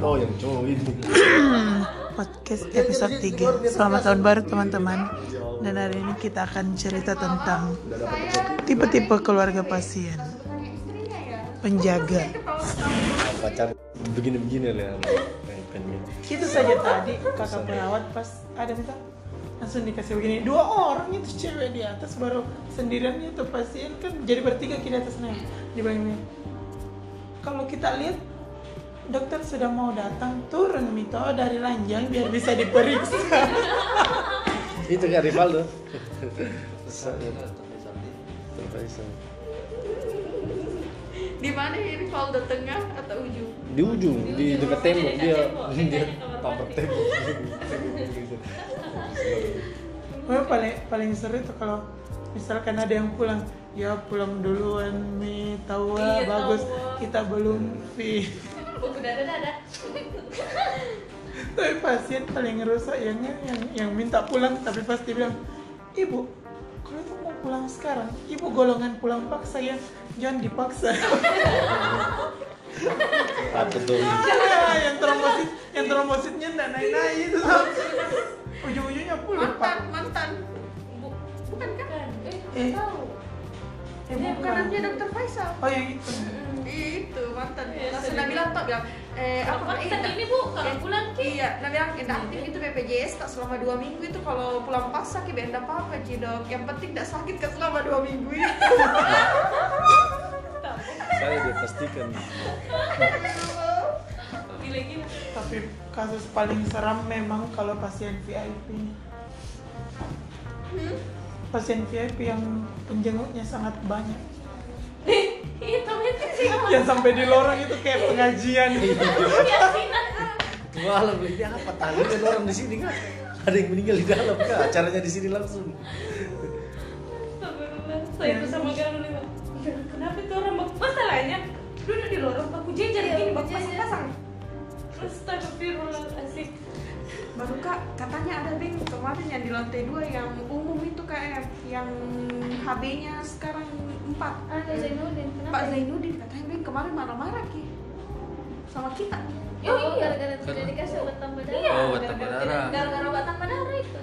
oh yang cowok ini podcast episode 3 Selamat tahun baru teman-teman. Dan hari ini kita akan cerita tentang Tipe-tipe keluarga pasien. Penjaga. Pacar begini-begini lah Itu saja tadi kakak perawat pas ada minta langsung dikasih begini. Dua orang itu cewek di atas baru sendirian itu pasien kan. Jadi bertiga kita atas naik. Dibilang ini kalau kita lihat dokter sudah mau datang turun mito dari lanjang biar bisa diperiksa. Itu kan Rivaldo? Terpaisa. Di mana ini Rivaldo? Tengah atau ujung? di ujung di dekat tembok. dia dia tabrak tembok. Gue paling paling seru tuh kalau misalkan ada yang pulang ya pulang duluan mi. Tahu ah, Iya, bagus. tahu, ah. kita belum fi Oh, udah ada ada. tapi pasien paling rusak yang yang yang minta pulang tapi pasti bilang ibu kalau itu mau pulang sekarang ibu golongan pulang paksa ya jangan dipaksa takut dong Ya, yang trombosit yang trombositnya nggak naik naik itu tuh. ujung-ujungnya pulang Mantan, pak mantan. Bu- bukan kan? Eh, Eh. tahu. Eh, Dia bukan. bukan dia dokter Faisal. oh yang itu Itu mantan. Iya, Langsung sering. Nabi bilang tak bilang, eh apa paksa eh, gini, Bu, kalau eh, pulang, Ki. Iya, Nabi bilang inaktif itu BPJS tak selama dua minggu itu kalau pulang paksa ki benda apa apa Ci, dok. Yang penting tidak sakit kan selama dua minggu itu. saya dia pastikan tapi kasus paling seram memang kalau pasien VIP Hmm? Pasien VIP yang penjenguknya sangat banyak. Itu itu sih. yang sampai di lorong itu kayak pengajian. Malam ini apa? Tadi kan orang di sini kan ada yang meninggal di dalam kak. Acaranya di sini langsung. Astagfirullah. Saya itu sama nih, Pak. Kenapa itu orang bak- masalahnya duduk di lorong baku jajan Iya, gini jajan. pasang-pasang. Astagfirullah asik. Baru kak, katanya ada Bing kemarin yang di lantai dua yang umum itu kayak yang HB-nya sekarang empat. Ada Zainuddin, kenapa? Pak Zainuddin katanya Bing kemarin marah-marah ki sama kita. Oh, gara-gara tidak dikasih obat tambah darah. Iya. Oh, obat tambah Gara-gara darah. Gara-gara obat tambah darah itu.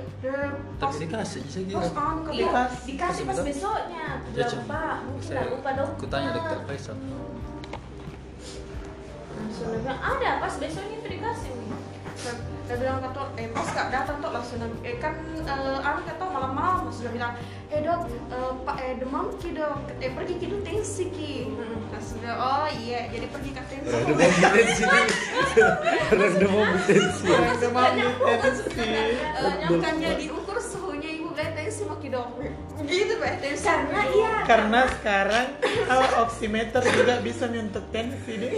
Tapi dikasih bisa gitu. pas on ke Iya, Dikasih. dikasih pas besoknya. Ya, lupa, mungkin lupa dokter. Aku tanya dokter Faisal. Langsung bilang, ada pas besoknya itu dikasih dia bilang kata eh pas kak datang tuh langsung eh kan eh anu kata malam-malam. Sudah bilang eh dok eh, pak eh demam ki dok. Eh pergi ki dulu tensi ki. Langsung dia oh iya jadi pergi ke tensi. Orang demam di sini orang demam tensi. Yang demam tensi. Eh, nyangkanya diukur suhunya ibu lihat tensi mau ki dok. Gitu pak tensi. Karena iya. karena sekarang kalau oximeter juga bisa untuk tensi deh.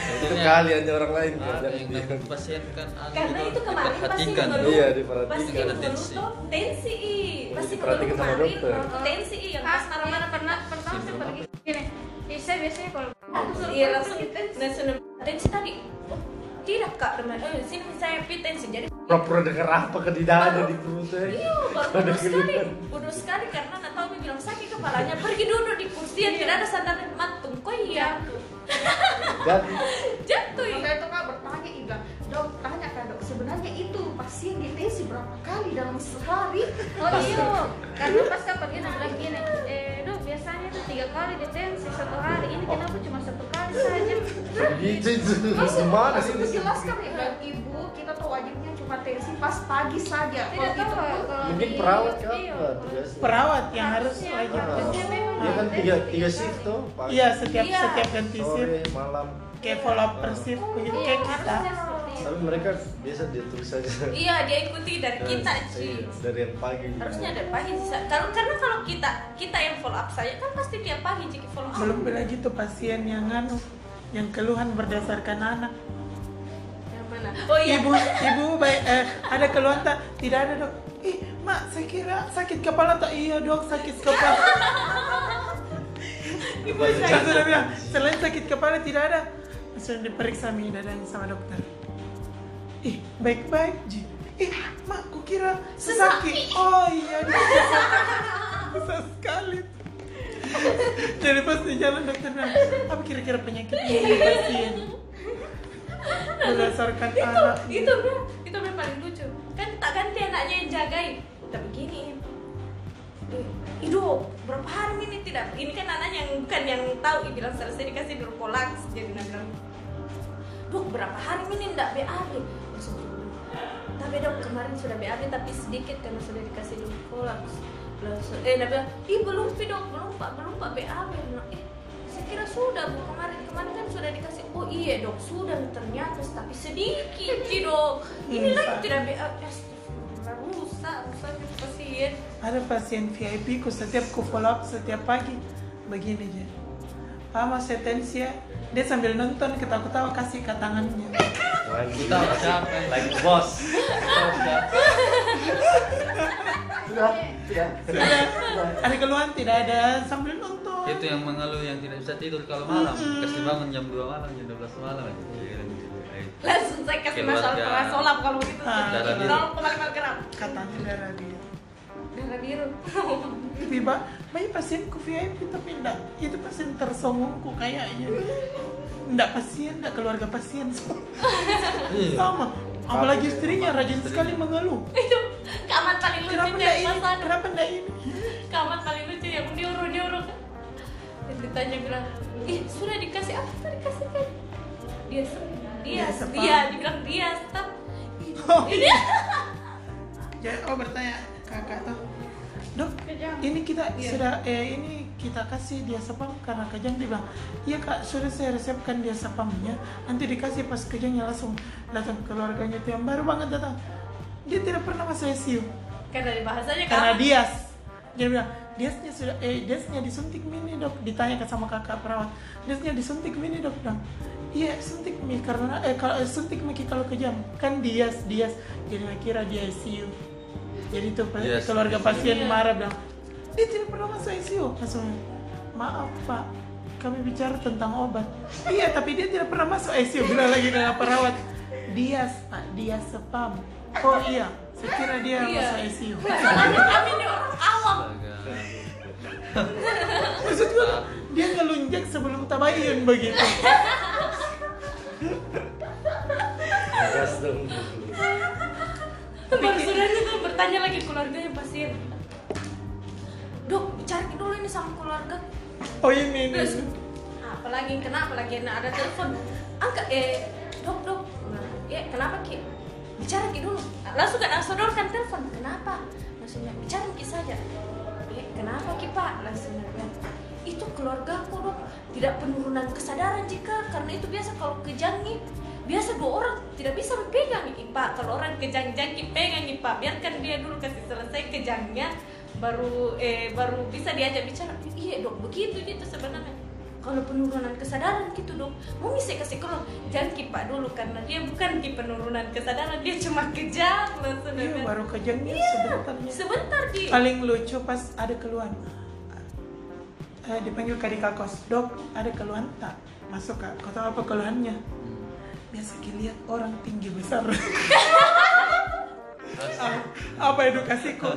Itu kali aja orang lain kan Ada jangan pasien kan anu Karena itu kemarin pasti diperhatikan. Iya, Pasti diperhatikan. Tensi. tuh tensi i. Pasti diperhatikan sama kemarin dokter. tensi i yang pas marah-marah pernah pertama saya pergi gini. Ih, saya biasanya kalau iya langsung tensi. tensi tadi. Oh, tidak kak, teman. Eh, sini saya tensi. Jadi pura-pura dengar apa ke di dada di perutnya Iya, baru Ada bodoh sekali. Bodoh sekali karena nggak tahu dia bilang sakit kepalanya. Pergi duduk di kursi yang tidak ada sandaran mantung. Kok iya? Jadi Jatuh. Maka iya. itu kak bertanya bilang, dok tanya kan dok. Sebenarnya itu pasien di tensi berapa kali dalam sehari? Oh iya, karena pas kak pergi bilang gini, eh dok biasanya itu tiga kali detensi satu hari, ini kenapa cuma satu kali itu gimana sih? Itu jelaskan ya ibu kita tuh wajibnya cuma tensi pas pagi saja. Tidak Kalau tahu gitu mungkin perawat kan iya, perawat yang harus wajib dia kan tiga tiga shift tuh iya setiap Iya. setiap ganti shift. sore malam. Kayak follow up per shift begitu. Iya, kayak kita. Tapi mereka biasa dia tulis saja Iya, dia ikuti dari kita Iya, sih. dari yang pagi Harusnya ada pagi sih. Kalau karena kalau kita kita yang follow up saja kan pasti tiap pagi jadi follow up. belum lagi tuh pasien yang anu yang keluhan berdasarkan anak Yang mana? Oh iya. ibu ibu baik eh, ada keluhan tak tidak ada dok ih mak saya kira sakit kepala tak iya dok sakit kepala ibu saya sudah bilang selain sakit kepala tidak ada sudah diperiksa mi dadanya sama dokter ih baik baik ji. Ih mak kukira sesakit oh iya susah sekali. Jadi pas jalan dokter bilang apa kira-kira penyakit ini pasien berdasarkan itu anak. itu bro itu bro paling lucu. Kan tak ganti anaknya yang jagain tapi begini eh, Ido, berapa hari ini tidak? Ini kan anaknya yang bukan yang tahu, bilang selesai dikasih Durpolax, jadi dia bilang, dok berapa hari ini tidak BAB? Tapi dok kemarin sudah BAB tapi sedikit karena sudah dikasih Durpolax. Langsung, eh bilang, ih belum Pi, dok, belum pak, belum pak BAB. Bilang, eh saya kira sudah bu kemarin kemarin kan sudah dikasih. Oh iya dok sudah ternyata tapi sedikit sih dok. Ini lagi tidak BAB rusak rusak pasien ada pasien VIP ku setiap ku follow up setiap pagi. Begini aja Mama saya tensia dia sambil nonton ketawa-ketawa kasih ke tangannya Kita capek. like boss sudah sudah sudah. Ada keluhan tidak ada sambil nonton. Itu yang mengeluh yang tidak bisa tidur kalau malam. Kasih bangun jam 2 malam, jam 12 malam. langsung saya kasih masalah prasolap kalau gitu Ah. Darah biru. Kembali gerak katanya darah dia darah biru. Tiba banyak pasienku VIP tapi enggak itu pasien tersongongku kayaknya enggak pasien enggak keluarga pasien. Sama. Apalagi istrinya rajin sekali mengeluh. Itu kamar paling lucu kenapa yang enggak ini? Ada kenapa enggak ini? Kamar paling lucu yang diurut diurut. Kan ditanya bilang ih sudah dikasih apa tuh dikasih kan dia dia Dia dibilang dia stop. Oh. ini. Ya, oh bertanya kakak tuh dok Kejang. ini kita Iya. sudah eh ini kita kasih dia sepam karena kejang dia bilang iya kak sudah saya resepkan dia sepamnya nanti dikasih pas kejangnya langsung datang keluarganya itu yang baru banget datang. Dia tidak pernah masuk ICU karena bahasanya karena kamu dias. Dia bilang diasnya sudah eh diasnya disuntik mini dok. Ditanya ke sama kakak perawat diasnya disuntik mini dok? Bilang iya suntik mi karena eh kalau suntik mi kalau kejam kan dias dias. Jadi kira dia ICU jadi itu pa- Dias, keluarga ICU. pasien Iya. marah bilang dia tidak pernah masuk ICU langsung maaf pak. Kami bicara tentang obat. Iya tapi dia tidak pernah masuk ICU bilang lagi dengan perawat. Dias pak dias sepam. Oh iya. Saya kira dia Iya. masuk ICU kami ini orang awam. Maksud gue, dia ngelunjak sebelum tabayun begitu. gas dong. Baru saudaranya bertanya lagi keluarganya pasien dok cari dulu ini sama keluarga. Oh ini, ini. terus apalagi kenapa lagi ada telepon? Angkat eh dok dok. Nah, ya kenapa ki? Bicara ki dulu. Langsung kan sodorkan telepon. Kenapa? Langsungnya bicara ki saja. Eh kenapa ki pak? Langsung dia bilang, itu keluarga aku dok. Tidak penurunan kesadaran jika karena itu biasa kalau kejangi biasa dua orang tidak bisa pegang nih pak kalau orang kejang jangki pegang nih pak biarkan dia dulu kasih selesai kejangnya baru eh baru bisa diajak bicara iya dok begitu gitu sebenarnya kalau penurunan kesadaran gitu dok mau bisa kasih kalau jangan kipak dulu karena dia bukan ki penurunan kesadaran dia cuma kejang langsung dia Iya, baru kejangnya Iya. sebentarnya. sebentar ki Paling lucu pas ada keluhan. Eh, dipanggil ke Dika kos, dok ada keluhan tak? Masuk kak, kau tahu apa keluhannya? Biasa kita lihat orang tinggi besar. Apa edukasiku?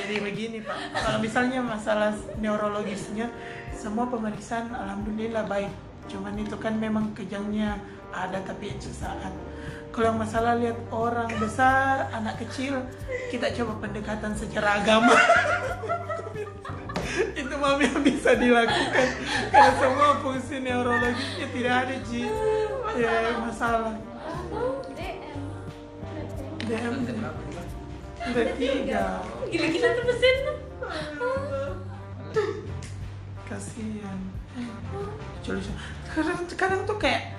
Jadi begini pak, kalau misalnya masalah neurologisnya, semua pemeriksaan alhamdulillah baik. Cuman itu kan memang kejangnya ada tapi sesaat. Kalau yang masalah lihat orang besar, anak kecil, kita coba pendekatan secara agama. itu mah yang bisa dilakukan. Karena semua fungsi neurologisnya tidak ada ji. Ya masalah. DM. DM udah tiga gila-gila tuh mesin. Kasihan. Kadang kadang tuh kayak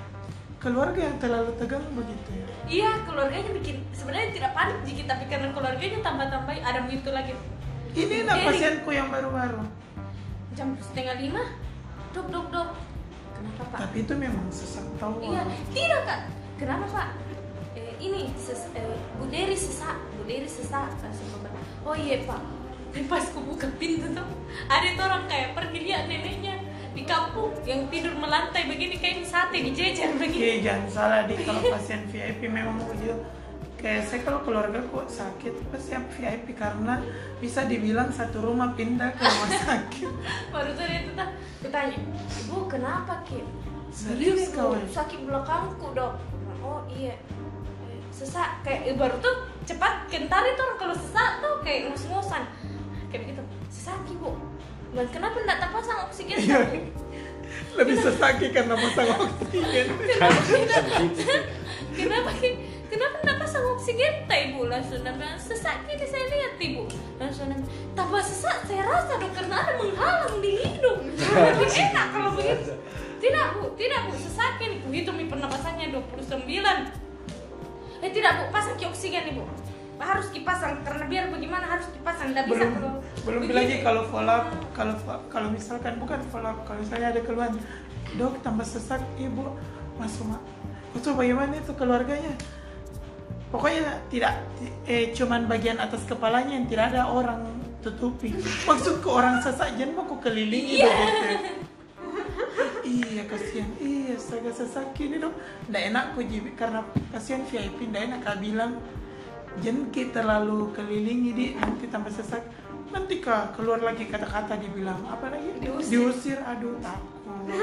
keluarga yang terlalu tegang begitu ya. Iya keluarganya bikin sebenarnya tidak panik jiki tapi karena keluarganya tambah-tambah ada itu lagi ini Jadi- pasienku yang baru-baru jam setengah lima dok dok dok kenapa pak tapi itu memang sesak tahu Iya, tidak kak. Kenapa pak? Eh, ini ses, eh, Bu Dery sesak, Bu Dery sesak. Oh iya pak. Dan pas aku buka pintu tuh, ada orang kayak pergi lihat neneknya di kampung yang tidur melantai begini kayak sate dijejer begini. Oke, jangan salah di kalau pasien VIP memang begitu. Kayak saya kalau keluarga kok sakit pasti yang VIP karena bisa dibilang satu rumah pindah ke rumah sakit. Baru tadi itu ditanya ibu kenapa ki serius kawan? sakit belakangku dok. Oh iya. Eh, sesak kayak eh, baru tuh cepat kentar itu orang kalau sesak tuh kayak ngos-ngosan kayak begitu. Sesak ibu. Dan kenapa enggak terpasang oksigen Iya. lebih sesaki karena pasang oksigen. Kenapa? Ki kenapa enggak pasang oksigen? Tak ibu. Langsung nanya sesak. Ini saya lihat ibu. Langsung nanya tambah sesak. Saya rasa dok karena ada menghalang di hidung. Lebih enak kalau begitu. Tidak bu. Tidak bu. Sesak ini. Bu hitung pernapasannya 29 eh tidak bu. Pasang oksigen ibu. Harus dipasang karena biar bagaimana harus dipasang. Tidak bisa belum belum lagi kalau follow up kalau kalau misalkan bukan follow up kalau saya ada keluhan. Dok tambah sesak ibu. Masuk mak itu bagaimana itu keluarganya pokoknya tidak eh cuman bagian atas kepalanya yang tidak ada orang tutupi. Maksud ke orang sesak jangan mau ku kelilingi Iya. begitu. iya kasihan. Iya saya sesak ini dok nggak enak ku jibi karena kasihan VIP nggak enak kak bilang jangan kita terlalu kelilingi di. Nanti tambah sesak. Nanti kak keluar lagi kata-kata dibilang apa lagi? Diusir. aduh takut.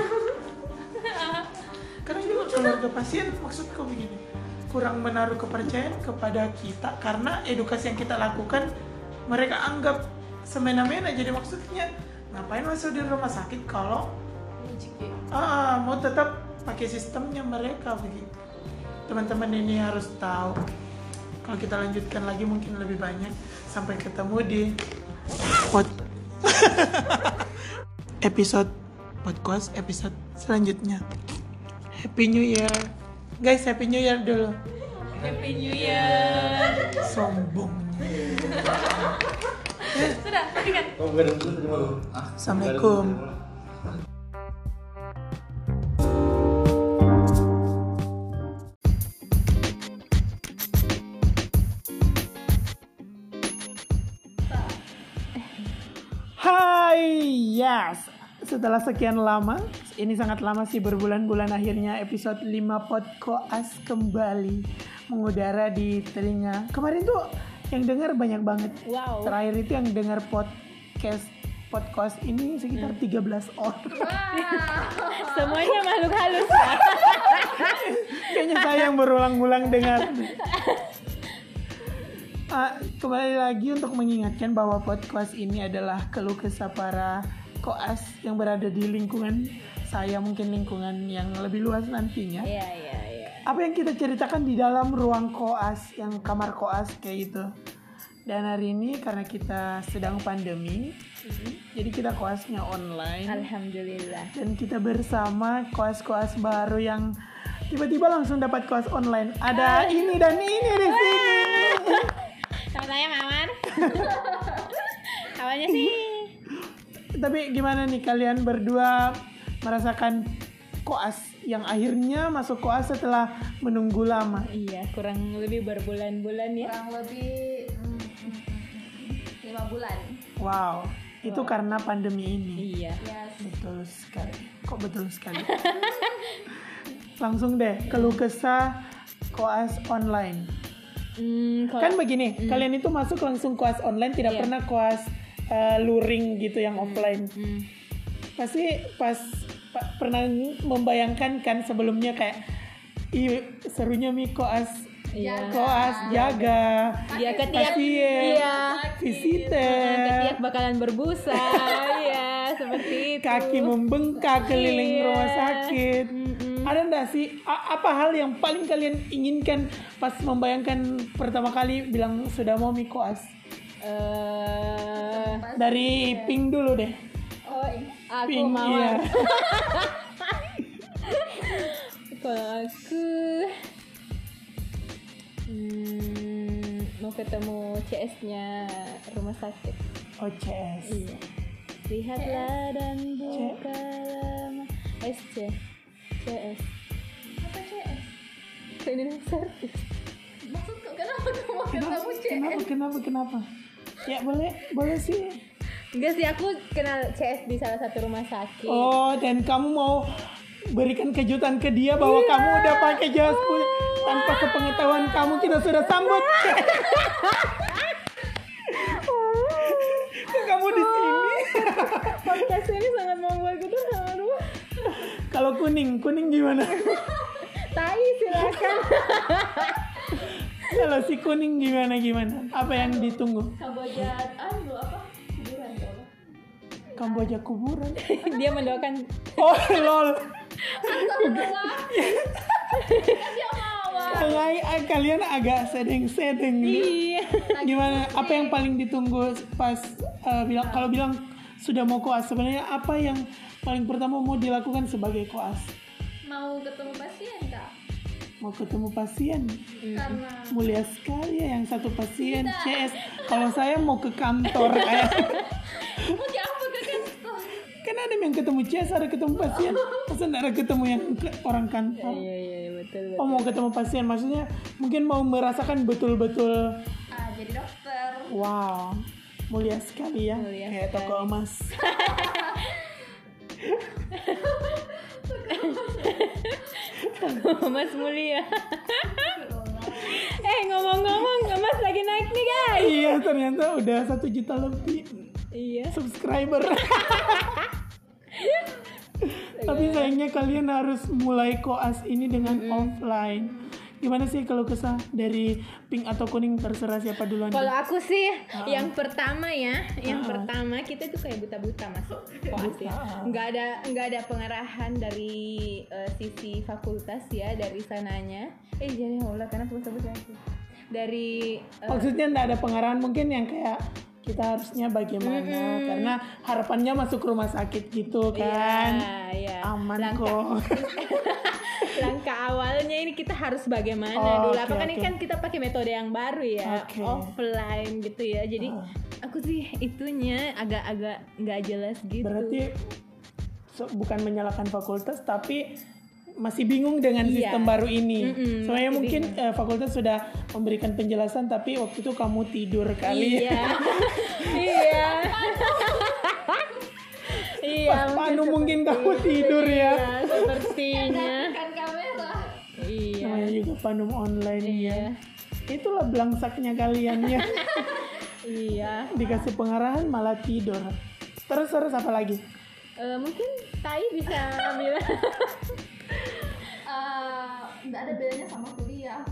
Karena juga keluarga pasien maksudku begini kurang menaruh kepercayaan kepada kita. Karena edukasi yang kita lakukan mereka anggap semena-mena. Jadi maksudnya ngapain masuk di rumah sakit kalau ah, mau tetap pakai sistemnya mereka begitu. Teman-teman ini harus tahu kalau kita lanjutkan lagi mungkin lebih banyak. Sampai ketemu di pod episode podcast episode selanjutnya. Happy New Year guys Happy New Year dulu. Happy New Year. Sombongnya sudah tadi kan. Assalamualaikum. Hai, yes. Setelah sekian lama, ini sangat lama sih berbulan-bulan akhirnya episode 5 Podkoas kembali mengudara di telinga. Kemarin tuh yang dengar banyak banget. Wow. Terakhir itu yang dengar podcast podcast ini sekitar 13 orang. Semuanya makhluk halus ya. Kayaknya saya yang berulang-ulang dengar. Ah, kembali lagi untuk mengingatkan bahwa podcast ini adalah keluh kesah para koas yang berada di lingkungan saya mungkin lingkungan yang lebih luas nantinya. Iya, iya, iya. Apa yang kita ceritakan di dalam ruang koas yang kamar koas kayak gitu. Dan hari ini karena kita sedang pandemi, jadi kita koasnya online Alhamdulillah. dan kita bersama koas-koas baru yang tiba-tiba langsung dapat koas online. Ada ini dan ini di sini. Sama saya Mawar. Awalnya sih Tapi gimana nih kalian berdua merasakan koas yang akhirnya masuk koas setelah menunggu lama? iya kurang lebih berbulan-bulan ya. kurang lebih mm, mm, mm, mm, lima bulan Wow, itu karena pandemi ini. Iya. yes Betul sekali. Kok betul sekali? Langsung deh keluh kesah koas online. Hmm, kalau- Kan begini, kalian itu masuk langsung koas online, tidak Iya. pernah koas eh, luring gitu yang offline. Hmm. Pasti pas pa- pernah membayangkan kan sebelumnya kayak Ih, serunya mi koas Iya. koas jaga Dia ketiak pasien Iya. visiter Ketiak bakalan berbusa. Iya, seperti itu. kaki membengkak keliling Iya. rumah sakit Mm-mm. ada enggak sih a- apa hal yang paling kalian inginkan pas membayangkan pertama kali bilang sudah mau mi Eh, dari pink dulu deh. Oh, aku pink mau. iya. Kalau aku hmm, mau ketemu CS-nya rumah sakit. OCS Iya. Lihatlah dan bukalah ma- SC CS. apa CS Cleaning service. maksud kenapa kamu kenapa? ketemu CS kenapa? Kenapa? Kenapa ya boleh boleh sih Enggak sih, aku kenal CS di salah satu rumah sakit. Oh, dan kamu mau berikan kejutan ke dia bahwa Iya. kamu udah pakai jas kulit. Tanpa sepengetahuan kamu kita sudah sambut. Kok kamu di sini? Podcast ini sangat membuatku terharu. Kalau kuning, kuning gimana? Tai silakan. Kalau si kuning gimana gimana? Apa yang ditunggu? Kamboja anu apa? Kuburan apa? Kamboja kuburan. Dia mendoakan Oh lol. dia mawar. Kalian, kalian agak sedeng-sedeng nih. Iya. Gimana? Apa yang paling ditunggu pas eh, bilang kalau bilang sudah mau koas sebenarnya apa yang paling pertama mau dilakukan sebagai koas? Mau ketemu pasien kak? Mau ketemu pasien. Karena Mulia sekali ya yang satu pasien CS. Kalau saya mau ke kantor kayak mau diapa ke kantor? kan ada yang ketemu CS ada ketemu pasien. Masa ada ketemu yang orang kantor? Iya iya iya, betul betul. Oh mau ketemu pasien maksudnya mungkin mau merasakan betul-betul Ah, jadi dokter. wow mulia sekali ya Mulia kayak toko emas. Mas Mulia. eh ngomong-ngomong, Mas lagi naik nih guys. iya ternyata udah satu juta lebih Iya. subscriber. Tapi sayangnya kalian harus mulai koas ini dengan offline. Gimana sih kalau kesah dari pink atau kuning terserah siapa duluan? Kalau aku sih yang pertama ya, yang pertama kita tuh kayak buta-buta masuk koas ya. Nggak ada nggak ada pengarahan dari eh, sisi fakultas ya dari sananya. Eh jadi Allah karena sebut lagi. Dari eh, Maksudnya nggak ada pengarahan mungkin yang kayak kita harusnya bagaimana karena harapannya masuk rumah sakit gitu kan. Iya, iya. Aman Langkah- kok. langkah awalnya ini kita harus bagaimana Oh, dulu oke, apa kan ini kan kita pakai metode yang baru ya Oke. offline gitu ya jadi Oh. aku sih itunya agak-agak nggak jelas gitu Berarti so- bukan menyalahkan fakultas tapi masih bingung dengan Iya. sistem baru ini. Mm-mm, Soalnya mungkin eh, fakultas sudah memberikan penjelasan tapi waktu itu kamu tidur kali. iya iya iya Panu mungkin kamu tidur ya. iya, sepertinya kamera. iya Namanya juga Panum online ya. iya Itulah belangsaknya kalian ya. iya Dikasih pengarahan malah tidur. Terus terus apa lagi? Eh, mungkin Tai bisa bilang Eh, nggak ada bedanya sama kuliah.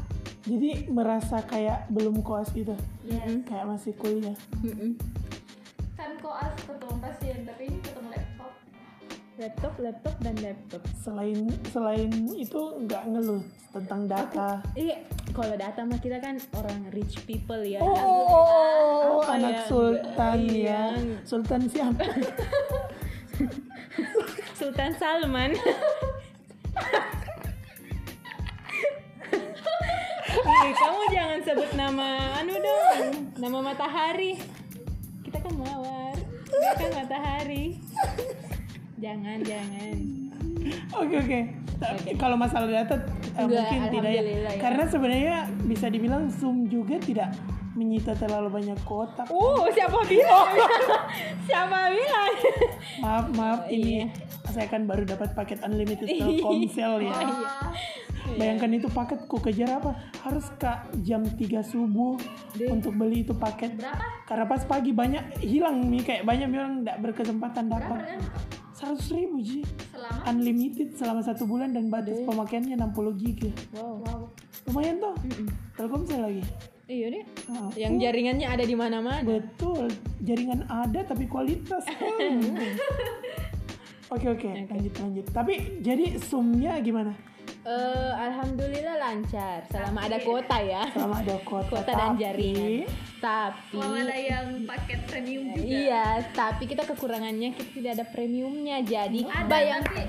Jadi merasa kayak belum koas gitu. Yes. Kayak masih kuliah. Mm-mm. Kan koas ketemu pasien, tapi ini. Laptop laptop dan laptop Selain selain itu nggak ngeluh tentang data. Iya, kalau data mah kita kan orang rich people ya. Oh, oh, oh, Apa anak ya? sultan Iya. ya. Sultan siapa? Sultan Salman. Eh, kamu jangan sebut nama anu dong, nama matahari. Kita kan mawar, dia kan matahari. Jangan, jangan. Oke oke. Kalau masalah data eh, Enggak, mungkin tidak ya. ya. Karena sebenarnya bisa dibilang Zoom juga tidak menyita terlalu banyak kotak. Uh, siapa bilang? siapa bilang? Maaf maaf Oh, ini iya. saya kan baru dapat paket unlimited Telkomsel ya. Bayangkan itu paket ku kejar apa? Harus kak jam 3 subuh untuk beli itu paket. Berapa? Karena pas pagi banyak hilang nih kayak banyak orang tidak berkesempatan Berapa dapat. kan? Seratus ribu ji. Selama Unlimited selama satu bulan dan batas pemakaiannya 60 giga. Wow. wow. Lumayan tuh. Telkomsel lagi. Iya deh. Ah, Yang jaringannya ada di mana-mana. Betul, jaringan ada tapi kualitas. Oke oke, lanjut lanjut. Tapi jadi zoomnya gimana? Eh, alhamdulillah lancar selama ada kuota ya. Selama ada kuota, Kuota dan jaringan. Tapi Kalau ada yang paket premium juga. Iya, tapi kita kekurangannya kita tidak ada premiumnya. Jadi Ada bayang tapi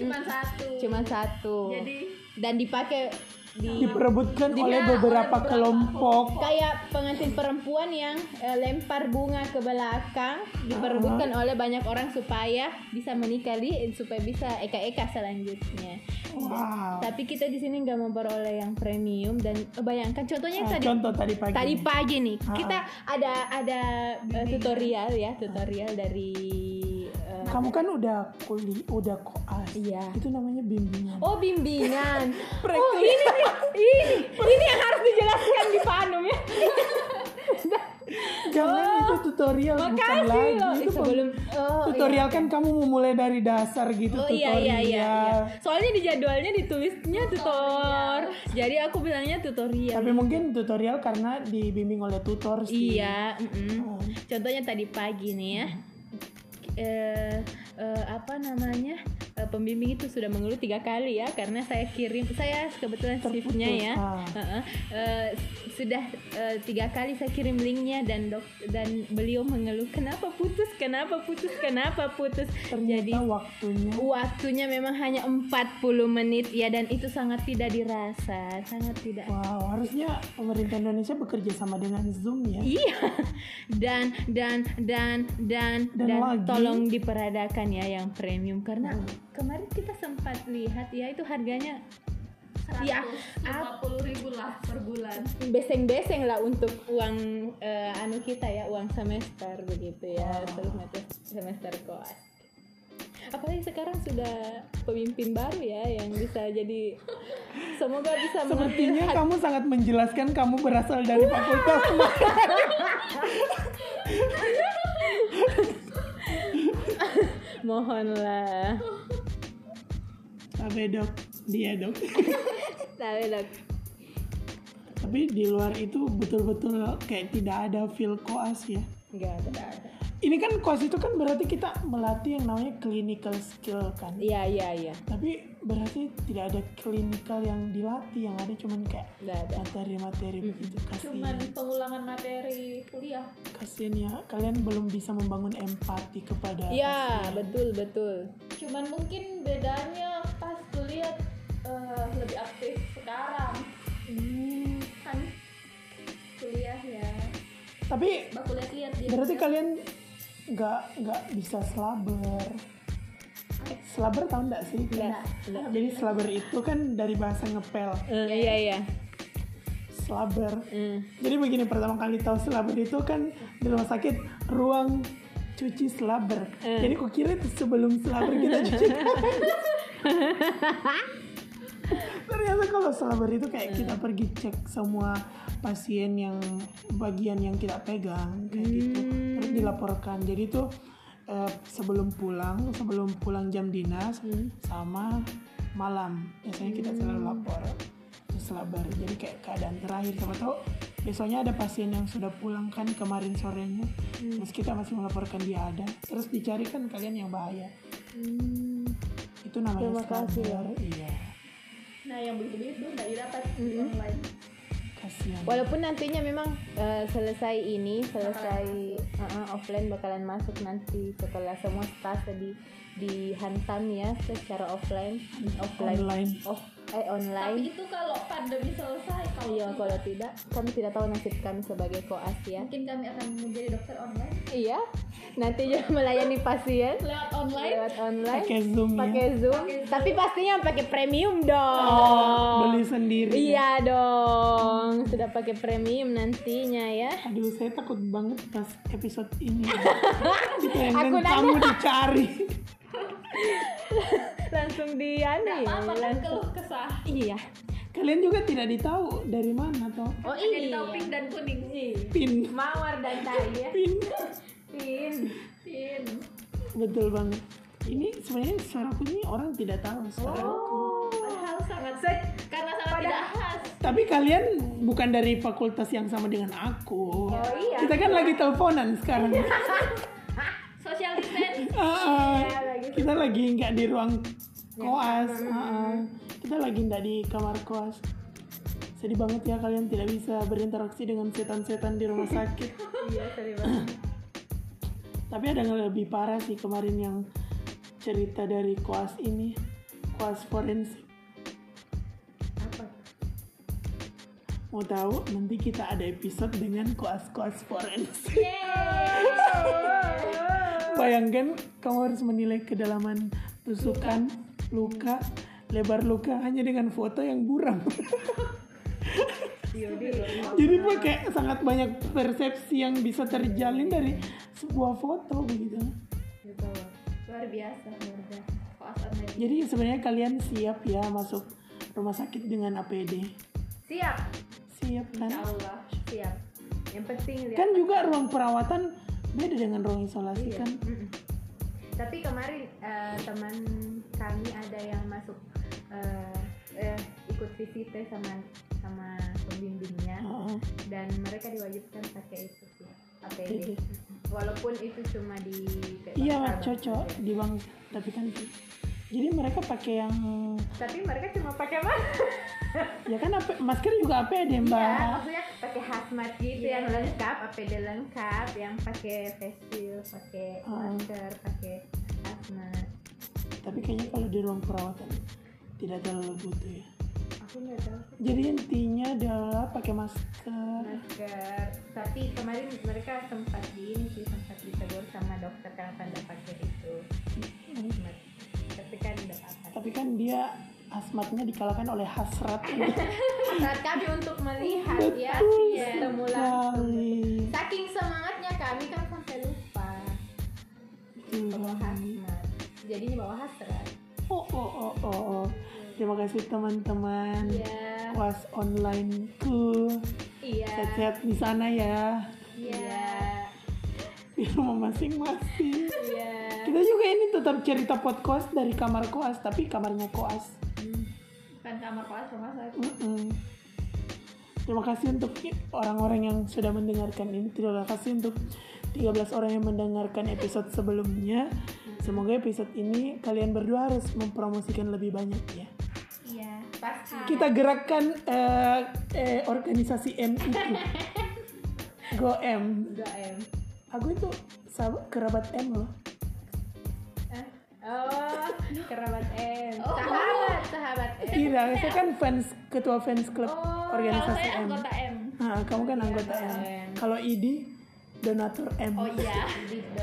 cuma satu. cuma satu. Jadi dan dipakai di diperebutkan Di- oleh beberapa beberapa kelompok. kayak pengantin perempuan yang eh, lempar bunga ke belakang diperebutkan oleh banyak orang supaya bisa menikah di supaya bisa eka-eka selanjutnya. Wow. Tapi kita di sini nggak memperoleh yang premium dan eh, bayangkan contohnya Ah, tadi contoh tadi pagi. tadi pagi nih Ah, kita ada ada eh, tutorial ya tutorial dari eh, Kamu kan udah kuli, udah koas. Iya. Itu namanya bimbingan. Oh bimbingan. oh ini nih, ini ini yang harus dijelaskan di Panum ya. Jangan itu tutorial bukan lagi. loh. Itu Sebelum oh, tutorial kan kamu memulai dari dasar gitu Oh iya tutorial. iya iya. iya. Soalnya di jadwalnya ditulisnya tutor. Jadi aku bilangnya tutorial. Tapi mungkin tutorial karena dibimbing oleh tutor sih. Iya, mm-mm. Oh. contohnya tadi pagi nih ya. Eh, eh, apa namanya Eh, pembimbing itu sudah mengeluh tiga kali ya karena saya kirim saya kebetulan shiftnya ya ah. Heeh. Eh, sudah eh, tiga kali saya kirim linknya dan dok dan beliau mengeluh kenapa putus kenapa putus kenapa putus Ternyata jadi waktunya waktunya memang hanya 40 menit ya dan itu sangat tidak dirasa sangat tidak Wow, harusnya pemerintah Indonesia bekerja sama dengan Zoom ya. Iya. Dan dan dan dan Dan dan, lagi- tolong diperadakan ya yang premium. Karena kemarin kita sempat lihat ya itu harganya ya 150 ribu lah per bulan. Beseng-beseng lah untuk uang eh, anu kita ya uang semester begitu ya semester semester koas apalagi sekarang sudah pemimpin baru ya yang bisa jadi semoga bisa Sepertinya hati- kamu sangat menjelaskan kamu berasal dari fakultas. mana. mohonlah Tapi dok, dia dok. tapi dok Tapi di luar itu betul-betul kayak tidak ada feel koas ya. nggak ada Ini kan koas itu kan berarti kita melatih yang namanya clinical skill kan. iya iya iya Tapi berarti tidak ada clinical yang dilatih, yang ada cuman kayak materi-materi begitu. cuman Kasian, pengulangan materi kuliah kasian ya. Kalian belum bisa membangun empati kepada Iya, betul betul. cuman mungkin bedanya pas kuliah eh, lebih aktif sekarang Hmm, kan kuliah ya Tapi baku lihat-lihat dia berarti kalian nggak nggak bisa slaber. Slaber tahu nggak sih? Nggak, nggak. Jadi slaber itu kan dari bahasa ngepel. Eh, iya iya. Slaber. Hmm. Jadi begini pertama kali tahu slaber itu kan di rumah sakit ruang cuci slaber. Eh. Jadi kok kira itu sebelum slaber kita cuci. Ternyata kalau slaber itu kayak kita pergi cek semua pasien yang bagian yang kita pegang kayak gitu. Terus dilaporkan. Jadi itu eh, sebelum pulang, sebelum pulang jam dinas sama malam. Biasanya kita selalu lapor terus slaber jadi kayak keadaan terakhir. Siapa tahu besoknya ada pasien yang sudah pulang kan kemarin sorenya. Terus kita masih melaporkan dia ada. Terus dicari kan kalian yang bahaya. Itu namanya Terima kasih ya. iya nah yang begitu-begitu nggak didapat di online kasihan. Walaupun nantinya memang eh, selesai ini, selesai uh, uh, offline bakalan masuk nanti setelah semua stase di dihantam ya secara offline, offline, Online. off, eh tapi online. itu kalau pandemi selesai kalau Iya, kalau tidak, kami tidak tahu nasib kami sebagai koas ya. mungkin kami akan menjadi dokter online. Iya, nanti juga melayani pasien. Lewat online. Lewat online, pakai zoom ya. Pakai zoom, tapi pastinya pakai premium dong. beli sendiri. Iya dong, sudah pakai premium nantinya ya. aduh saya takut banget pas episode ini. Aku nanya. kamu dicari Langsung di anu ya, apa kan langsung- keluh kesah Iya. kalian juga tidak ditahu dari mana toh Oh iya. tahu pink dan kuning pin Mawar dan tai ya. pin Pin. pin betul banget ini sebenarnya suaraku ini orang tidak tahu suaraku padahal sangat karena sangat tidak khas Tapi kalian bukan dari fakultas yang sama dengan aku. Oh, iya. Kita kan lagi teleponan sekarang. social distance Ah, ah. Iya, kita lagi nggak di ruang koas. Ah, ah. Kita lagi nggak di kamar koas. Sedih banget ya kalian tidak bisa berinteraksi dengan setan-setan di rumah sakit. Iya, sorry banget. Tapi ada yang lebih parah sih kemarin yang cerita dari koas ini, koas forensik. Apa? Mau tahu? Nanti kita ada episode dengan koas-koas forensik. Bayangkan kamu harus menilai kedalaman tusukan, luka, lebar luka hanya dengan foto yang buram. Jadi pakai sangat banyak persepsi yang bisa terjalin dari sebuah foto begitu. luar biasa luar biasa Jadi sebenarnya kalian siap ya masuk rumah sakit dengan APD? siap Siap kan? insya Allah siap yang penting Kan juga ruang perawatan beda dengan ruang isolasi Iya. kan? Mm-mm. Tapi kemarin eh, teman kami ada yang masuk eh, eh, ikut VCT sama sama pembimbingnya Heeh. dan mereka diwajibkan pakai itu sih. APD. Walaupun itu cuma di Iya cocok Bangka. di bang tapi kan jadi mereka pakai yang Tapi mereka cuma pakai masker. ya kan AP, masker juga APD Iya, mbak. maksudnya pakai hazmat gitu yang lengkap, APD lengkap, yang pakai face shield, pakai Ah. masker, pakai hazmat. Tapi kayaknya kalau di ruang perawatan tidak terlalu butuh ya. Aku nggak tahu. Jadi intinya adalah pakai masker. masker tapi kemarin mereka sempat di ini sih sempat ditegur sama dokter kenapa nggak pakai itu hazmat tapi kan Tapi kan dia asmatnya dikalahkan oleh hasrat. saat kami untuk melihat ya Betul ketemu langsung sekali. saking semangatnya kami kan sampai lupa bawa hazmat jadinya bawa hasrat Oh, oh, oh, oh, oh. Terima kasih teman-teman. iya Kelas onlineku. iya Sehat-sehat di sana ya. iya Di rumah masing-masing. Kita juga ini tetap cerita podcast dari kamar koas, tapi kamarnya koas. kan kamar kelas rumah sakit Mm-mm. Terima kasih untuk orang-orang yang sudah mendengarkan ini. Terima kasih untuk 13 orang yang mendengarkan episode sebelumnya. Semoga episode ini kalian berdua harus mempromosikan lebih banyak ya. iya pasti Kita gerakkan eh, eh, organisasi M itu. Go M. enggak em Aku itu sahabat kerabat M loh. Oh, kerabat M. Sahabat, sahabat M. Tidak, saya kan fans ketua fans klub Oh, organisasi saya M. anggota M. Nah, kamu kan anggota anggota M. M. Kalau ID donatur M. Oh iya.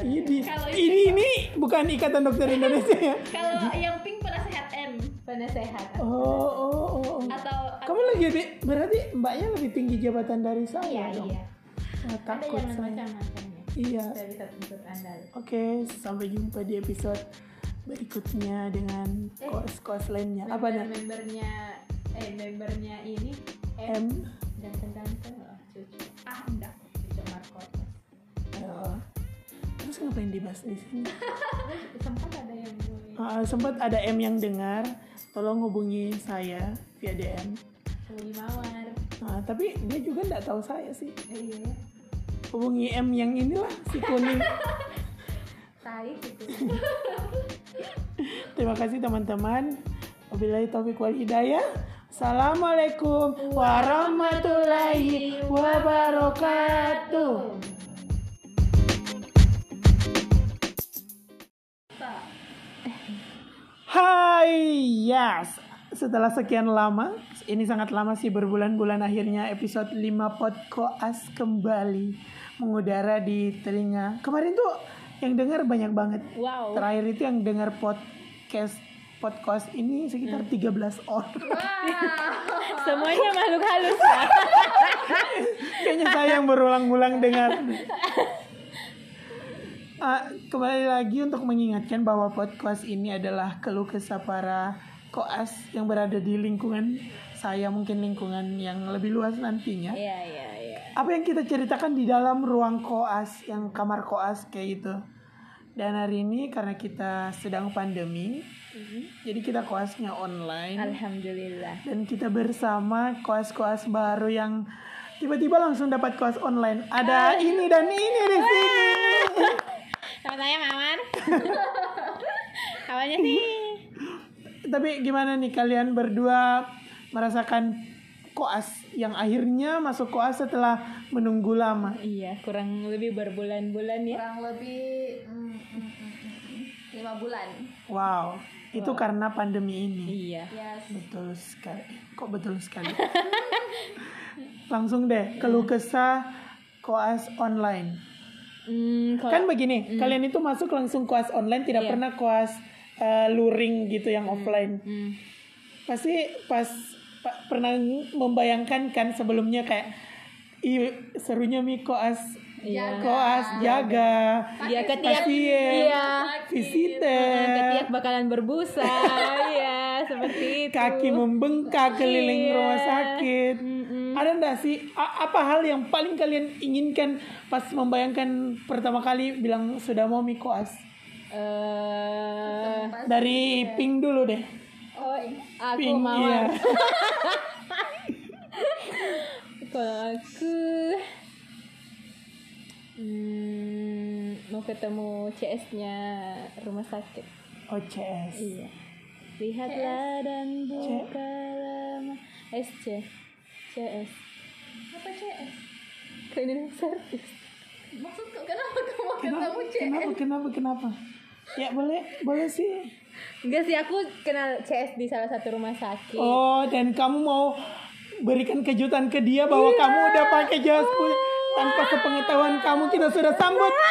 ID. Kalau ini ini bukan Ikatan Dokter Indonesia ya. Kalau yang pink penasehat M. Penasehat. Oh, oh, oh, oh. Atau Kamu lagi lebih berarti mbaknya lebih tinggi jabatan dari saya iya dong. iya. Oh, Ada takut yang saya. macam-macam ya. Iya. Saya bisa tuntut Anda. Oke, sampai jumpa di episode berikutnya dengan Eh. kos-kos lainnya. Apa dah? Membernya eh membernya ini M. ganteng-ganteng loh, cucu. Ah, enggak. Cucu Marco. Oh. Terus ngapain dibahas di sini? Sempat ada yang Ah, sempat ada M yang dengar, tolong hubungi saya via DM. Hubungi Mawar. Nah, tapi dia juga nggak tahu saya sih. Eh, iya. Hubungi M yang inilah si kuning. Gitu. Terima kasih teman-teman. Wabillahi taufiq wal hidayah. Assalamualaikum warahmatullahi wabarakatuh. Hai, yes. Setelah sekian lama, ini sangat lama sih berbulan-bulan akhirnya episode 5 Podkoas kembali mengudara di telinga. Kemarin tuh yang dengar banyak banget. Wow. Terakhir itu yang dengar podcast podcast ini sekitar 13 orang. Semuanya makhluk halus ya. Kayaknya saya yang berulang-ulang dengar. Ah, kembali lagi untuk mengingatkan bahwa podcast ini adalah keluh kesah para koas yang berada di lingkungan saya mungkin lingkungan yang lebih luas nantinya. Iya, iya, iya. Apa yang kita ceritakan di dalam ruang koas yang kamar koas kayak gitu. Dan hari ini karena kita sedang pandemi, jadi kita koasnya online Alhamdulillah. dan kita bersama koas-koas baru yang tiba-tiba langsung dapat koas online. Ada ini dan ini di sini. Sama saya Mawar. Awalnya sih Tapi gimana nih kalian berdua merasakan koas yang akhirnya masuk koas setelah menunggu lama? Iya, kurang lebih berbulan-bulan ya. kurang lebih mm, mm, mm, mm, lima bulan Wow, itu karena pandemi ini. Iya. yes Betul sekali. Kok betul sekali? Langsung deh keluh kesah koas online. Hmm, kalau Kan begini, kalian itu masuk langsung koas online, tidak Iya. pernah koas eh, luring gitu yang offline. hmm, Pasti pas pa- pernah membayangkan kan sebelumnya kayak serunya mi koas Iya. koas jaga Iya, ketiak pasien Iya. visiter Ketiak bakalan berbusa. Iya, seperti itu. kaki membengkak keliling Iya. rumah sakit. Ada enggak sih a- apa hal yang paling kalian inginkan pas membayangkan pertama kali bilang sudah mau mikoas? Eh, Dari Pink dulu deh. Oh, aku Pink mau. iya. Kalau aku hmm, mau ketemu CS-nya rumah sakit. OCS. Iya. Lihatlah dan bukalah ma- SC CS. Apa CS? Cleaning service. Maksudku kenapa kamu Kenapa? ketemu CS? Kenapa? Kenapa? Kenapa? Ya boleh, boleh sih. Enggak sih aku kenal CS di salah satu rumah sakit. Oh, dan kamu mau berikan kejutan ke dia bahwa Iya. kamu udah pakai jas pul- tanpa sepengetahuan kamu kita sudah sambut.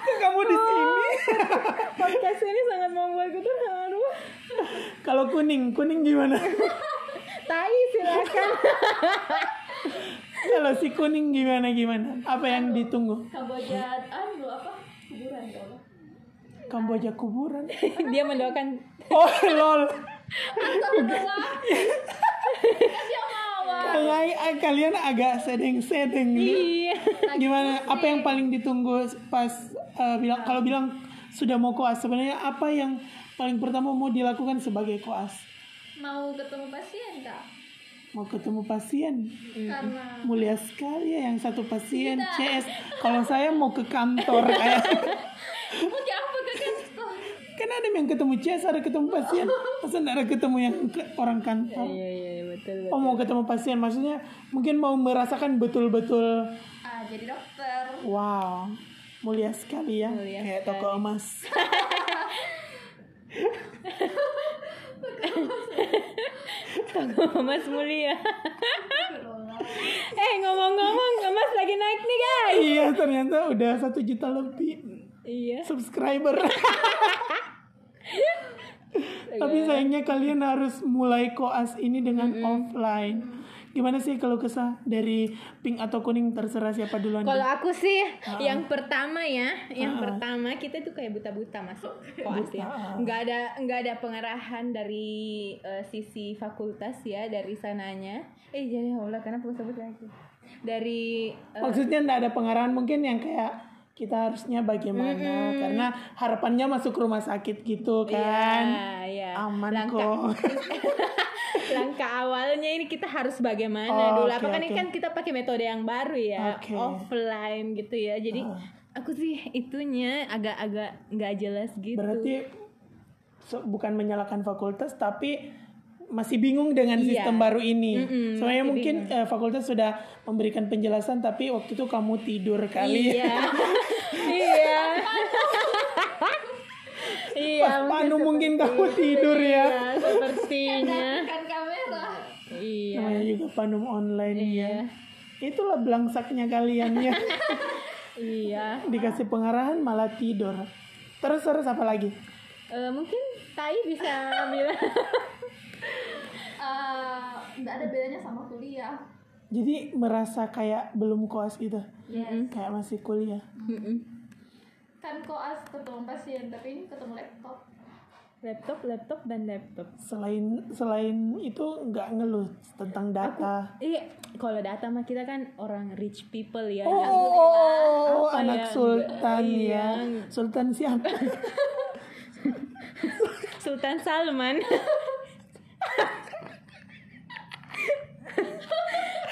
Kok kamu di sini? Podcast ini sangat membuatku terharu. Kalau kuning, kuning gimana? Tai silakan. Kalau si kuning gimana gimana? Apa yang ditunggu? Kamboja anu apa? Kuburan kalau. Kamboja kuburan. Dia mendoakan Oh, lol. Dia mau. Kalian, kalian agak sedeng-sedeng. iya. Gimana? Apa yang paling ditunggu pas eh, bilang kalau bilang sudah mau koas? Sebenarnya apa yang paling pertama mau dilakukan sebagai koas? Mau ketemu pasien kak? Mau ketemu pasien? Karena Mulia sekali ya yang satu pasien CS. Kalau saya mau ke kantor kayak mau apa ke kantor? kan ada yang ketemu CS ada ketemu pasien. Masa ada ketemu yang ke- orang kantor? Iya iya iya, betul betul. Oh mau ketemu pasien maksudnya mungkin mau merasakan betul-betul Ah jadi dokter. wow mulia sekali ya Mulia kayak toko emas. Mas Mulia. eh ngomong-ngomong, Mas lagi naik nih guys. iya ternyata udah satu juta lebih Iya. subscriber. Tapi sayangnya kalian harus mulai koas ini dengan offline. Gimana sih kalau kesah dari pink atau kuning terserah siapa duluan? Kalau aku sih yang pertama ya, yang pertama kita tuh kayak buta-buta masuk koas ya. Nggak ada nggak ada pengarahan dari eh, sisi fakultas ya dari sananya. Eh jadi Allah kenapa aku sebut lagi? Dari eh, Maksudnya enggak ada pengarahan mungkin yang kayak kita harusnya bagaimana karena harapannya masuk rumah sakit gitu kan. ya, ya. Aman langkah, kok. langkah awalnya ini kita harus bagaimana Oh, dulu. oke, Apa kan ini kan kita pakai metode yang baru ya, Oke. offline gitu ya. Jadi Oh. aku sih itunya agak-agak nggak jelas gitu. Berarti so- bukan menyalahkan fakultas tapi masih bingung dengan Iya. sistem baru ini. Mm-mm, Soalnya mungkin eh, fakultas sudah memberikan penjelasan tapi waktu itu kamu tidur kali. Iya. iya. Iya. Pas Panu mungkin kamu tidur ya. Iya, sepertinya. Kan kamera. Iya. Namanya juga panum online ya. Iya. Itulah belangsaknya kalian ya. Iya. Dikasih pengarahan malah tidur. Terus terus apa lagi? Eh, mungkin Tai bisa bilang Eh, nggak ada bedanya sama kuliah. Jadi merasa kayak belum koas gitu. Yes. Kayak masih kuliah. Kan koas ketemu pasien, tapi ini ketemu laptop. laptop, laptop dan laptop. Selain selain itu nggak ngeluh tentang data. Iya, kalau data mah kita kan orang rich people ya. Oh, yang- oh, oh, Apa anak yang- sultan iya. ya. Sultan siapa? Sultan Salman.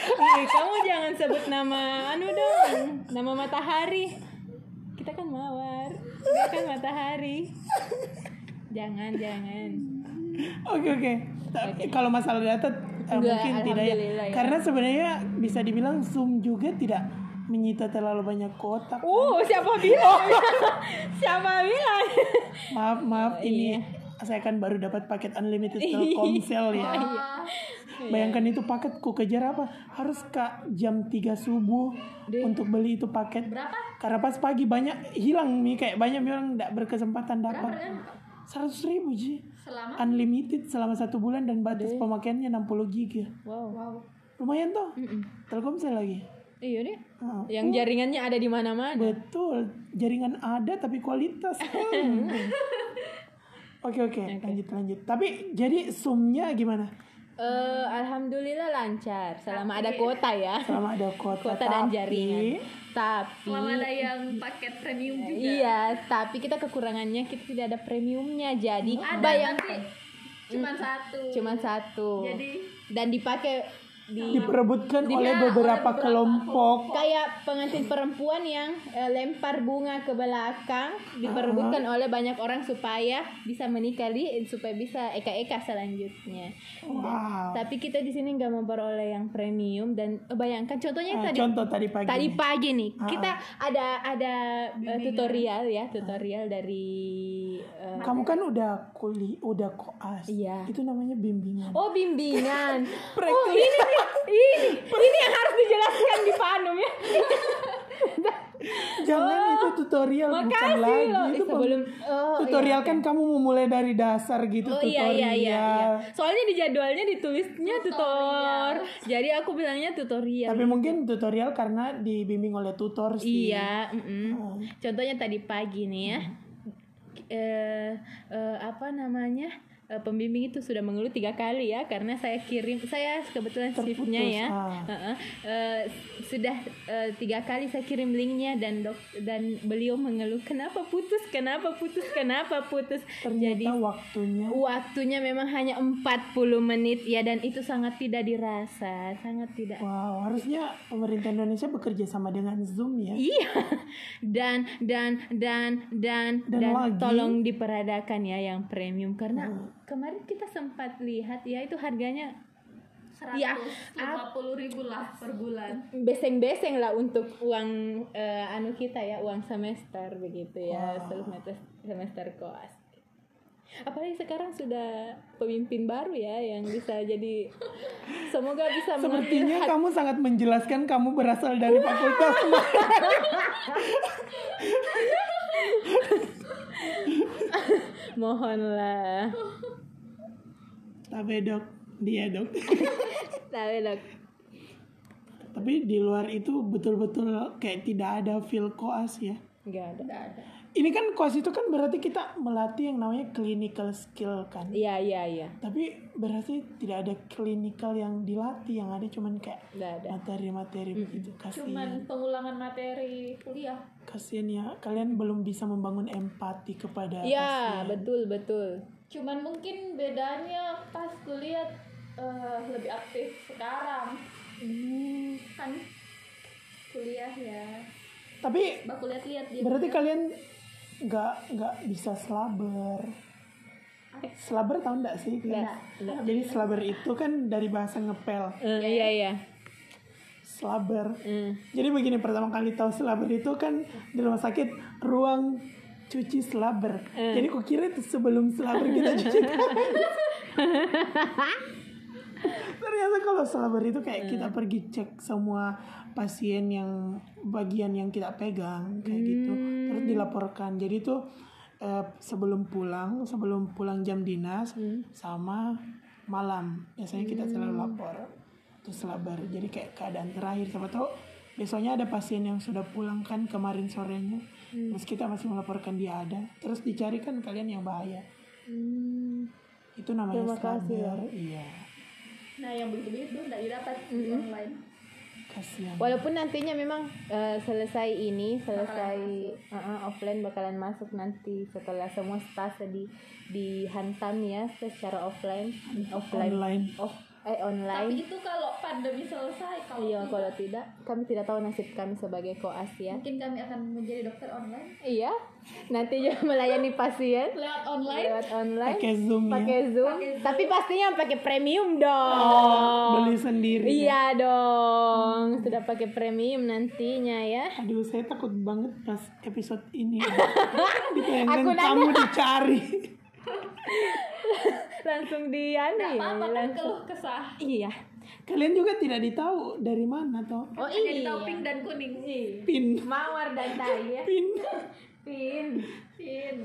Eh, kamu jangan sebut nama anu dong, nama matahari. Kita kan mawar, dia kan matahari. Jangan, jangan. Oke oke. Tapi Kalau masalah data eh, Enggak, mungkin tidak ya. ya. Karena sebenarnya bisa dibilang Zoom juga tidak menyita terlalu banyak kotak. Uh, siapa bilang? siapa bilang? Maaf maaf Oh, ini iya. saya kan baru dapat paket unlimited Telkomsel ya. Bayangkan itu paket ku kejar apa? Harus kak jam 3 subuh untuk beli itu paket. Berapa? Karena pas pagi banyak hilang nih kayak banyak orang tidak berkesempatan dapat. Seratus ribu ji. Selama Unlimited selama satu bulan dan batas pemakaiannya 60 giga. Wow. wow. lumayan tuh Telkomsel lagi Iya deh. Ah, Yang jaringannya ada di mana-mana. betul jaringan ada tapi kualitas Hmm. oke oke lanjut lanjut tapi jadi zoomnya gimana Eh, alhamdulillah lancar selama ada kuota ya. selama ada kuota, Kuota dan tapi- jaringan. Tapi Selama ada yang paket premium juga. Iya, tapi kita kekurangannya kita tidak ada premiumnya. Jadi Ada bayangkan nanti cuma satu. cuma satu. Jadi dan dipakai di diperebutkan oleh beberapa kelompok. Kayak pengantin perempuan yang eh, lempar bunga ke belakang diperebutkan oleh banyak orang supaya bisa menikah di supaya bisa eka-eka selanjutnya. wow. Tapi kita di sini nggak memperoleh yang premium dan eh, bayangkan contohnya Ah, tadi contoh tadi pagi tadi nih. pagi nih. Kita ada ada eh, tutorial ya tutorial dari eh, kamu kan udah kuli udah koas. Iya. itu namanya bimbingan. Oh bimbingan. Oh ini ini ini yang harus dijelaskan di Panum ya jangan itu tutorial bukan lagi loh itu pem- sebelum oh, tutorial iya, kan kamu memulai dari dasar gitu Oh tutorial iya iya iya, iya. Soalnya di jadwalnya ditulisnya tutor. Jadi aku bilangnya tutorial. tapi mungkin tutorial karena dibimbing oleh tutor sih Iya, mm-mm. Contohnya tadi pagi nih ya. Eh, eh, apa namanya? Eh, pembimbing itu sudah mengeluh tiga kali ya karena saya kirim saya kebetulan shiftnya ya. ah. Heeh. Eh, sudah eh, tiga kali saya kirim linknya dan dok dan beliau mengeluh kenapa putus? Kenapa putus? Kenapa putus? Ternyata jadi waktunya. waktunya memang hanya 40 menit ya dan itu sangat tidak dirasa sangat tidak wow harusnya pemerintah Indonesia bekerja sama dengan Zoom ya. Iya. Dan dan dan dan Dan dan, lagi- tolong diperadakan ya yang premium karena kemarin kita sempat lihat ya itu harganya ya 150 ribu lah per bulan. beseng-beseng lah untuk uang eh, anu kita ya uang semester begitu ya semester semester koas. Apalagi sekarang sudah pemimpin baru ya yang bisa jadi semoga bisa Sepertinya kamu sangat menjelaskan kamu berasal dari fakultas mohonlah. tapi dok. Dia dok. Tapi dok, tapi di luar itu betul-betul kayak tidak ada feel koas ya? Nggak ada. Ini kan koas itu kan berarti kita melatih yang namanya clinical skill kan Iya iya iya. tapi berarti tidak ada clinical yang dilatih yang ada cuman kayak materi-materi begitu Cuman kasihan pengulangan materi kuliah. kasihan ya kalian belum bisa membangun empati kepada Iya, betul betul. Cuman mungkin bedanya pas kuliah eh, lebih aktif sekarang. Kan kuliah ya. tapi Baku lihat-lihat dia. berarti kalian nggak nggak bisa slaber slaber tahu nggak sih? Nggak, jadi slaber itu kan dari bahasa ngepel. Eh, iya iya. slaber Hmm. jadi begini pertama kali tahu slaber itu kan di rumah sakit ruang cuci slaber jadi kukira itu sebelum slaber kita cuci tangan ternyata kalau slaber itu kayak kita pergi cek semua pasien yang bagian yang kita pegang kayak gitu. Terus dilaporkan. Jadi itu eh, sebelum pulang sebelum pulang jam dinas sama malam. Biasanya kita selalu lapor itu slaber jadi kayak keadaan terakhir. Siapa tahu besoknya ada pasien yang sudah pulang kan kemarin sorenya. Terus kita masih melaporkan dia ada. Terus dicarikan kalian yang bahaya. Itu namanya Terima kasih slaber iya Nah, yang begitu-begitu enggak didapat di online. kasihan. Walaupun nantinya memang eh, selesai ini, selesai uh, uh, offline bakalan masuk nanti setelah semua stase di dihantam ya secara offline, offline, online. Off, eh Tapi online. itu kalau pandemi selesai kalau Iya, tidak, kalau tidak, kami tidak tahu nasib kami sebagai koas ya. mungkin kami akan menjadi dokter online Iya, nanti juga melayani pasien lewat online. lewat online, pakai zoom ya pakai zoom, tapi pastinya pakai premium dong. beli sendiri ya. Iya dong, sudah pakai premium nantinya ya. Aduh, saya takut banget pas episode ini. Aku kamu dicari. Langsung di anu ya, Apa kan langsung. keluh kesah. Iya. Kalian juga tidak ditahu dari mana toh. Oh Hanya iya. tahu pink dan kuning. Pin, Mawar dan tai ya. pin. Pin. Pin.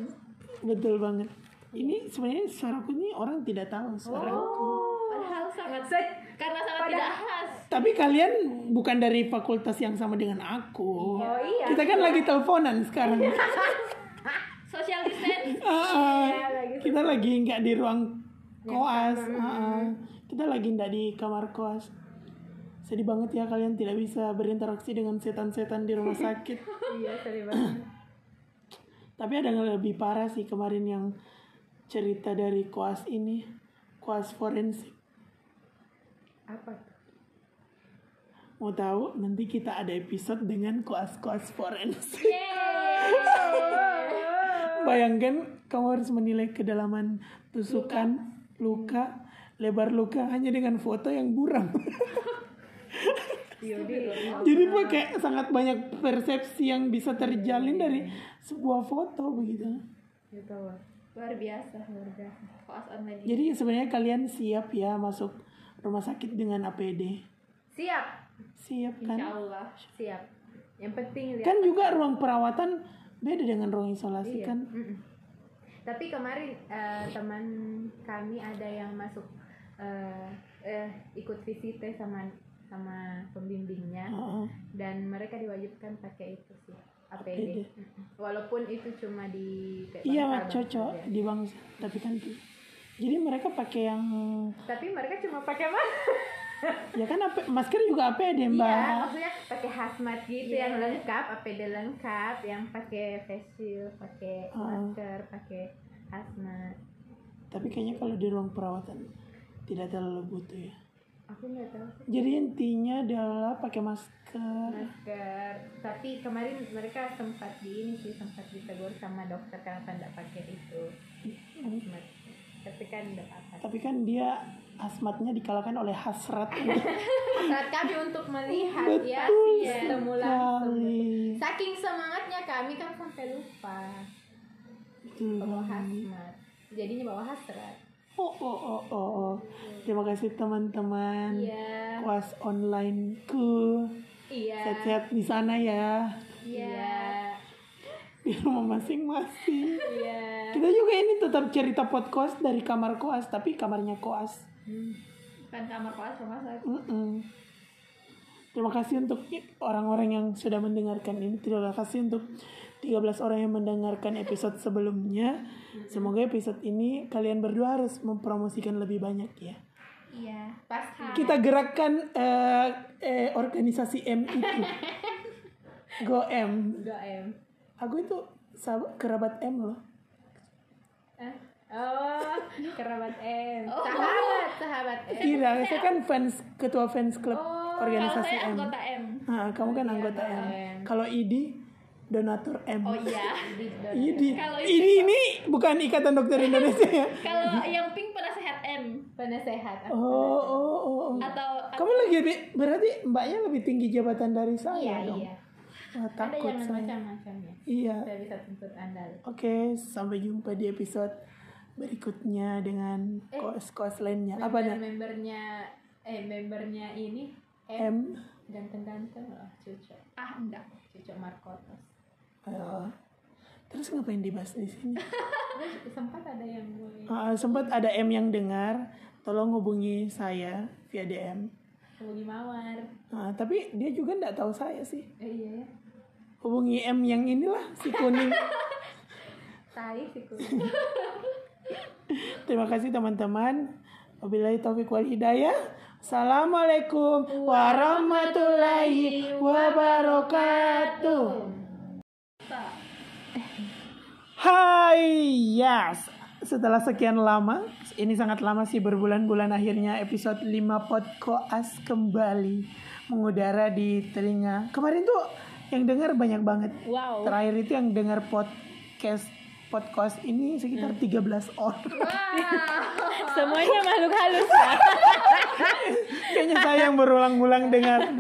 Betul banget. Ini sebenarnya suaraku ini orang tidak tahu suaraku. Padahal sangat Se- karena sangat tidak khas Tapi kalian bukan dari fakultas yang sama dengan aku. oh iya Kita kan lagi teleponan sekarang. social distance Ah, ah. Iya, lagi kita lagi nggak di ruang koas. Ah, ah. Kita lagi nggak di kamar koas. Sedih banget ya kalian tidak bisa berinteraksi dengan setan-setan di rumah sakit. iya sedih banget Tapi ada yang lebih parah sih kemarin yang cerita dari koas ini, koas forensik. apa? Mau tahu? Nanti kita ada episode dengan koas-koas forensik. Bayangkan kamu harus menilai kedalaman tusukan, luka, lebar luka hanya dengan foto yang buram. Jadi pakai sangat banyak persepsi yang bisa terjalin dari sebuah foto begitu. gitu luar biasa luar biasa koas online ini. Jadi sebenarnya kalian siap ya masuk rumah sakit dengan APD. siap Siap insya kan? Allah siap yang penting lihat Kan juga ruang perawatan beda dengan ruang isolasi Iya. kan. Mm-mm. Tapi kemarin eh, teman kami ada yang masuk eh, eh, ikut visit sama sama pembimbingnya Heeh. dan mereka diwajibkan pakai itu sih APD. Walaupun itu cuma di Iya cocok Bang. di bangsa tapi kan. Jadi mereka pakai yang Tapi mereka cuma pakai mana? ya kan AP, masker juga APD mbak. Iya, maksudnya pakai hazmat gitu yang lengkap, APD lengkap, yang pakai face shield, pakai Oh. masker, pakai hazmat. Tapi kayaknya kalau di ruang perawatan tidak terlalu butuh ya. Aku nggak tahu sih. Jadi intinya adalah pakai masker. masker tapi kemarin mereka sempat di ini sih sempat ditegur sama dokter kenapa tidak pakai itu hazmat tapi kan tidak apa Tapi kan dia asmatnya dikalahkan oleh hasrat. saat kami untuk melihat ya Betul ketemu langsung saking semangatnya kami kan sampai lupa Betul bawa hazmat jadinya bawa hasrat Oh, oh, oh, oh, oh. Terima kasih teman-teman. iya Kuas onlineku. iya Sehat-sehat di sana ya. iya Di rumah masing-masing. iya Kita juga ini tetap cerita podcast dari kamar koas, tapi kamarnya koas. Bukan kamar kelas rumah sakit Mm-mm. Terima kasih untuk orang-orang yang sudah mendengarkan ini. Terima kasih untuk 13 orang yang mendengarkan episode sebelumnya. Semoga episode ini kalian berdua harus mempromosikan lebih banyak ya. iya pasti Kita gerakkan eh, eh, organisasi M itu. Go M. Enggak em Aku itu sahabat kerabat M loh. Eh? Oh, kerabat M. Sahabat, sahabat M. Kira, saya kan fans ketua fans klub Oh, organisasi kalau saya M. anggota M. Nah, kamu kan anggota M. M. Kalau Idi donatur M. Oh iya. Idi. Kalau Idi ini bukan Ikatan Dokter Indonesia ya. Kalau yang pink penasehat M. Penasehat. Oh, oh, oh, oh. Atau Kamu lagi lebih berarti mbaknya lebih tinggi jabatan dari saya iya dong. iya. Wah, Ada takut yang saya. macam-macam ya. Iya. Saya bisa tuntut Anda. Oke, sampai jumpa di episode berikutnya dengan Eh, kos-kos lainnya. Apa dah? Membernya eh membernya ini M M. ganteng-ganteng loh, cocok. Ah, enggak, cocok Markotos. Oh. Terus ngapain dibahas di sini? Sempat ada yang mulai Ah, sempat ada M yang dengar, tolong hubungi saya via DM. hubungi Mawar. Ah, tapi dia juga nggak tahu saya sih. Eh, iya ya. Hubungi M yang inilah si kuning. Tai sih ku. Terima kasih teman-teman. Wabillahi taufik wal hidayah. Assalamualaikum warahmatullahi wabarakatuh. Hai, yes. Setelah sekian lama, ini sangat lama sih berbulan-bulan akhirnya episode 5 Podkoas kembali mengudara di telinga. Kemarin tuh yang dengar banyak banget. Wow. Terakhir itu yang dengar podcast podcast ini sekitar 13 orang. Semuanya makhluk halus ya. Kayaknya saya yang berulang-ulang dengar.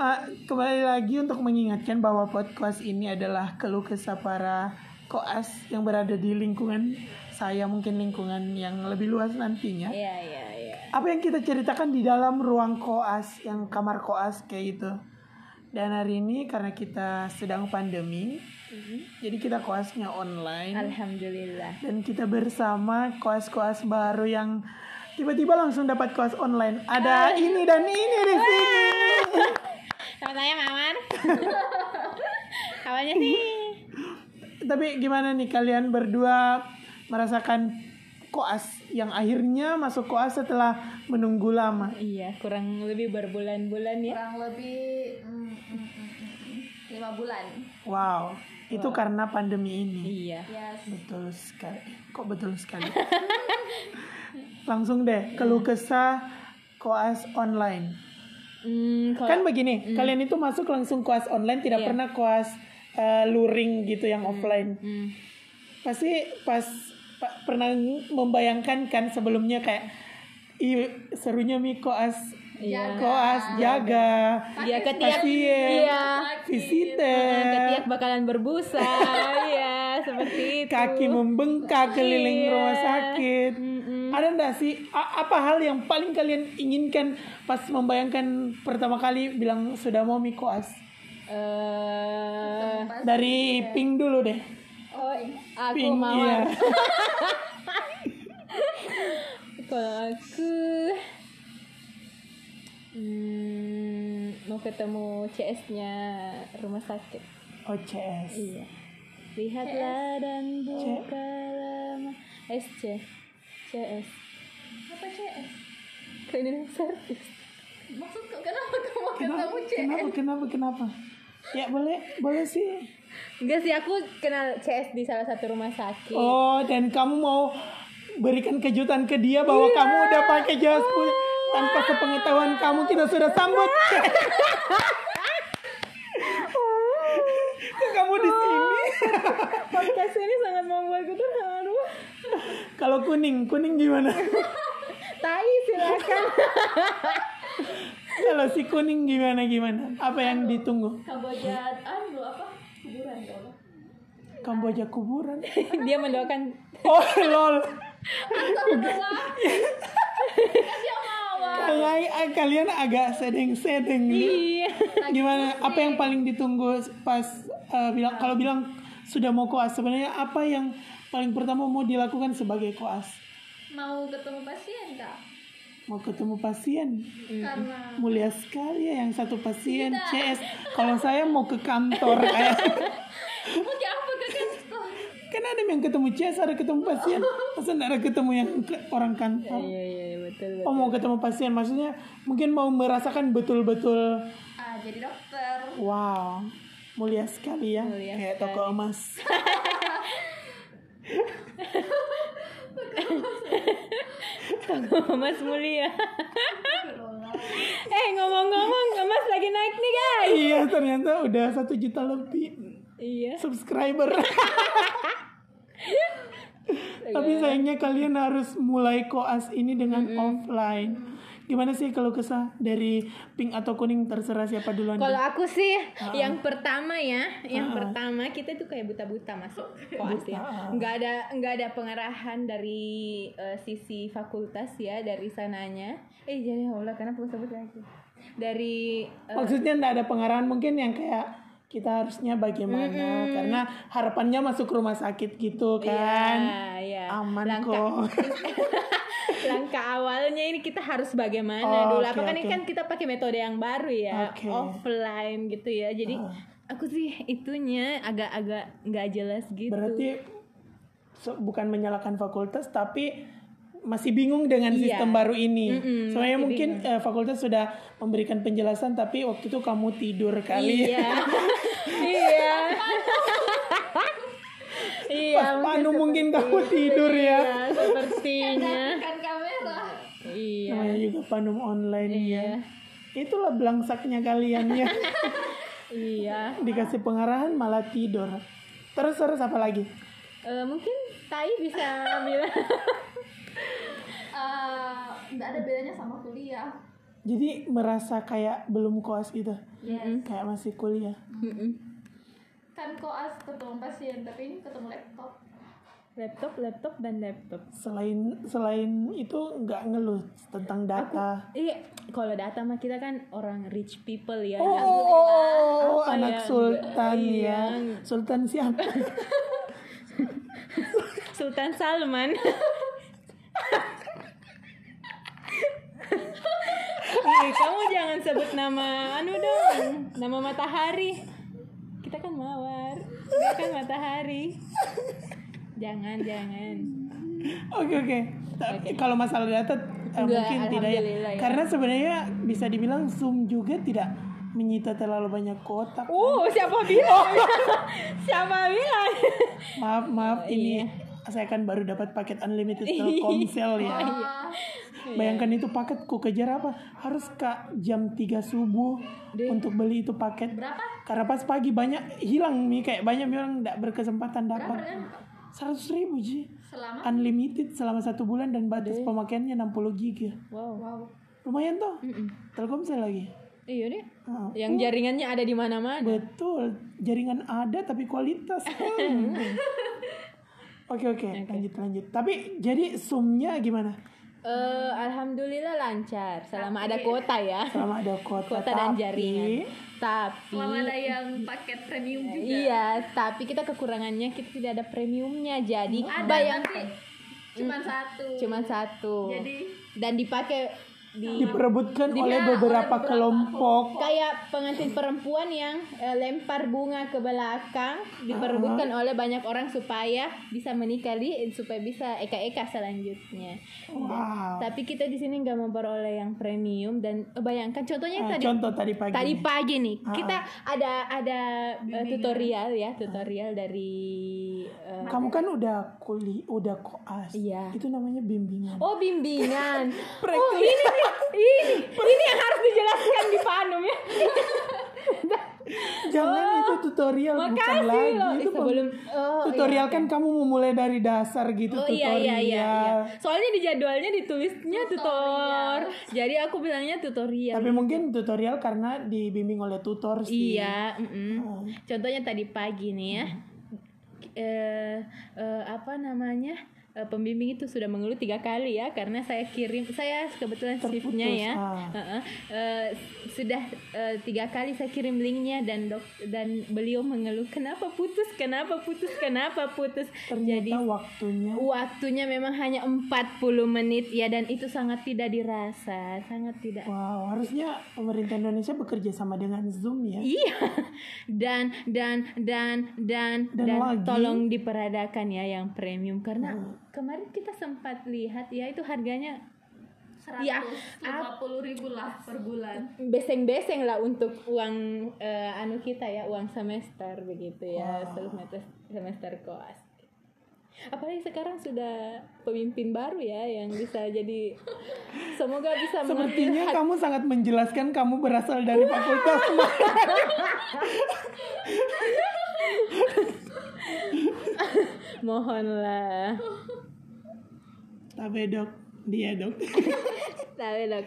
Ah, kembali lagi untuk mengingatkan bahwa podcast ini adalah keluh kesah para koas yang berada di lingkungan saya mungkin lingkungan yang lebih luas nantinya. Iya, iya, iya. Apa yang kita ceritakan di dalam ruang koas yang kamar koas kayak gitu. Dan hari ini karena kita sedang pandemi, jadi kita koasnya online Alhamdulillah. dan kita bersama koas-koas baru yang tiba-tiba langsung dapat kelas online. Ada ini dan ini di sini. Sama saya Mawar. Awalnya sih Tapi gimana nih kalian berdua merasakan koas yang akhirnya masuk koas setelah menunggu lama? iya kurang lebih berbulan-bulan ya. kurang lebih mm, mm, mm, mm, lima bulan Wow, itu karena pandemi ini. Iya. yes Betul sekali. Kok betul sekali? Langsung deh keluh kesah koas online. Hmm, kalau- Kan begini, kalian itu masuk langsung koas online, tidak Iya. pernah koas eh, luring gitu yang offline. Hmm. Pasti pas pa- pernah membayangkan kan sebelumnya kayak Ih, serunya mi koas Iya. koas jaga Iya ketiak pasien Iya. visiter Ketiak bakalan berbusa. Iya, seperti itu. kaki membengkak keliling Iya. rumah sakit. Mm-mm. Ada enggak sih a- apa hal yang paling kalian inginkan pas membayangkan pertama kali bilang sudah mau mi koas? Eh, Dari Pink dulu deh. oh, aku Pink mau. iya. Kalau aku hmm, mau ketemu CS-nya rumah sakit. OCS. Iya. Lihatlah dan bukalah ma- SC CS. apa CS Cleaning service. maksud kok kenapa kamu Kenapa, ketemu CS kenapa, kenapa, kenapa? Ya boleh, boleh sih. Enggak sih aku kenal CS di salah satu rumah sakit. Oh, dan kamu mau berikan kejutan ke dia bahwa kamu udah pakai jas putih tanpa sepengetahuan kamu kita sudah sambut. Kok kamu di sini? Podcast ini sangat membuatku terharu. Kalau kuning, kuning gimana? Tai silakan. Kalau si kuning gimana gimana? Apa yang ditunggu? Kamboja anu apa kuburan kalau Kamboja kuburan. Dia mendoakan Oh, lol. dia Kayak kalian agak sedeng-sedeng nih. iya. Gimana? Apa yang paling ditunggu pas eh, bilang kalau bilang sudah mau koas sebenarnya apa yang paling pertama mau dilakukan sebagai koas? mau ketemu pasien kak Mau ketemu pasien. karena Mulia sekali ya yang satu pasien CS. Kalau saya mau ke kantor kayak mau apa kan ada yang ketemu CS, ada ketemu pasien. Masa ada ketemu yang ke- orang kantor? Iya iya iya, betul betul. Oh mau ketemu pasien, maksudnya mungkin mau merasakan betul-betul ah jadi dokter Wow, mulia sekali ya, Mulia kayak toko emas. Mas mulia. eh ngomong-ngomong, Mas lagi naik nih guys. iya, ternyata udah satu juta lebih Iya. subscriber. Tapi sayangnya kalian harus mulai koas ini dengan offline. Gimana sih kalau kesah dari pink atau kuning terserah siapa duluan? Kalau aku sih yang pertama ya, yang pertama kita tuh kayak buta-buta masuk koas ya. Nggak ada nggak ada pengarahan dari eh, sisi fakultas ya dari sananya. Eh jadi Allah kenapa sebut lagi? Dari eh, Maksudnya nggak ada pengarahan mungkin yang kayak kita harusnya bagaimana karena harapannya masuk rumah sakit gitu kan. Iya, iya. Aman Langkah- kok. langkah awalnya ini kita harus bagaimana Oh, dulu oke, apa kan ini kan kita pakai metode yang baru ya Oke. offline gitu ya jadi aku sih itunya agak-agak nggak jelas gitu Berarti se- bukan menyalahkan fakultas tapi masih bingung dengan Iya. sistem baru ini. Mm-mm, Soalnya mungkin eh, fakultas sudah memberikan penjelasan tapi waktu itu kamu tidur kali. iya iya iya Pas panu mungkin kamu tidur ya. iya sepertinya kan kamera iya Namanya juga panum online ya. iya Itulah belangsaknya kalian ya. iya Dikasih pengarahan malah tidur. Terus terus apa lagi? Eh, mungkin Tai bisa bilang Eh, nggak ada bedanya sama kuliah Jadi merasa kayak belum koas gitu. yes Kayak masih kuliah. Mm-mm. kan koas ketemu pasien tapi ini ketemu laptop laptop laptop dan laptop Selain selain itu nggak ngeluh tentang data. Iya, kalau data mah kita kan orang rich people ya. Oh, yang- oh, oh, Apa anak ya? sultan Iya. ya. Sultan siapa? Sultan Salman. sebut nama anu dong, nama matahari. Kita kan mawar, dia kan matahari. Jangan, jangan. Oke oke. Tapi Kalau masalah data eh, Enggak, mungkin tidak ya. ya. Karena sebenarnya bisa dibilang Zoom juga tidak menyita terlalu banyak kotak. Uh, siapa bilang? siapa bilang? Maaf maaf Oh, ini iya. saya kan baru dapat paket unlimited Telkomsel ya. Bayangkan itu paket ku kejar apa? Harus kak jam 3 subuh untuk beli itu paket. Berapa? Karena pas pagi banyak hilang nih kayak banyak orang tidak berkesempatan dapat. Seratus ribu ji. Selama Unlimited selama satu bulan dan batas pemakaiannya 60 giga. Wow. wow. Lumayan toh. Telkomsel lagi. Iya deh. Ah, Yang jaringannya ada di mana-mana. Betul, jaringan ada tapi kualitas. Hmm. Oke oke, lanjut lanjut. Tapi jadi zoomnya gimana? Eh, alhamdulillah lancar selama ada kuota ya. Selama ada kuota, Kuota dan tapi- jaringan. Tapi Selama ada yang paket premium juga. Iya, tapi kita kekurangannya kita tidak ada premiumnya. Jadi Ada bayangkan tapi cuma satu. cuma satu. Jadi dan dipakai di diperebutkan oleh beberapa kelompok. kayak pengantin perempuan yang eh, lempar bunga ke belakang diperebutkan oleh banyak orang supaya bisa menikah supaya bisa eka-eka selanjutnya. Wow. Tapi kita di sini nggak memperoleh yang premium dan eh, bayangkan contohnya Ah, tadi contoh tadi pagi. tadi nih. pagi nih kita ada ada eh, tutorial ya tutorial dari eh, Kamu kan udah kuli, udah koas. Iya. Itu namanya bimbingan. oh bimbingan oh ini ini ini yang harus dijelaskan di Panum ya Jangan itu tutorial bukan Oh, lagi. loh Itu Eh, sebelum oh, tutorial iya, kan kamu memulai dari dasar gitu Oh iya tutorial. iya iya, iya. Soalnya di jadwalnya ditulisnya tutor. Jadi aku bilangnya tutorial. Tapi mungkin tutorial karena dibimbing oleh tutor sih. Iya, mm-mm. contohnya tadi pagi nih ya. Eh, eh, apa namanya? Eh, pembimbing itu sudah mengeluh tiga kali ya karena saya kirim saya kebetulan shiftnya ya ah. Heeh. Eh, sudah eh, tiga kali saya kirim linknya dan dok dan beliau mengeluh kenapa putus kenapa putus kenapa putus Ternyata jadi waktunya waktunya memang hanya 40 menit ya dan itu sangat tidak dirasa sangat tidak Wow, harusnya pemerintah Indonesia bekerja sama dengan Zoom ya. Iya. Dan dan dan dan Dan dan, lagi- tolong diperadakan ya yang premium karena kemarin kita sempat lihat ya itu harganya ya 150 ribu lah per bulan. beseng-beseng lah untuk uang eh, anu kita ya uang semester begitu ya semester semester koas. Apalagi sekarang sudah pemimpin baru ya yang bisa jadi semoga bisa Sepertinya hati- kamu sangat menjelaskan kamu berasal dari fakultas mohonlah. Tapi dok, dia dok. Tapi dok,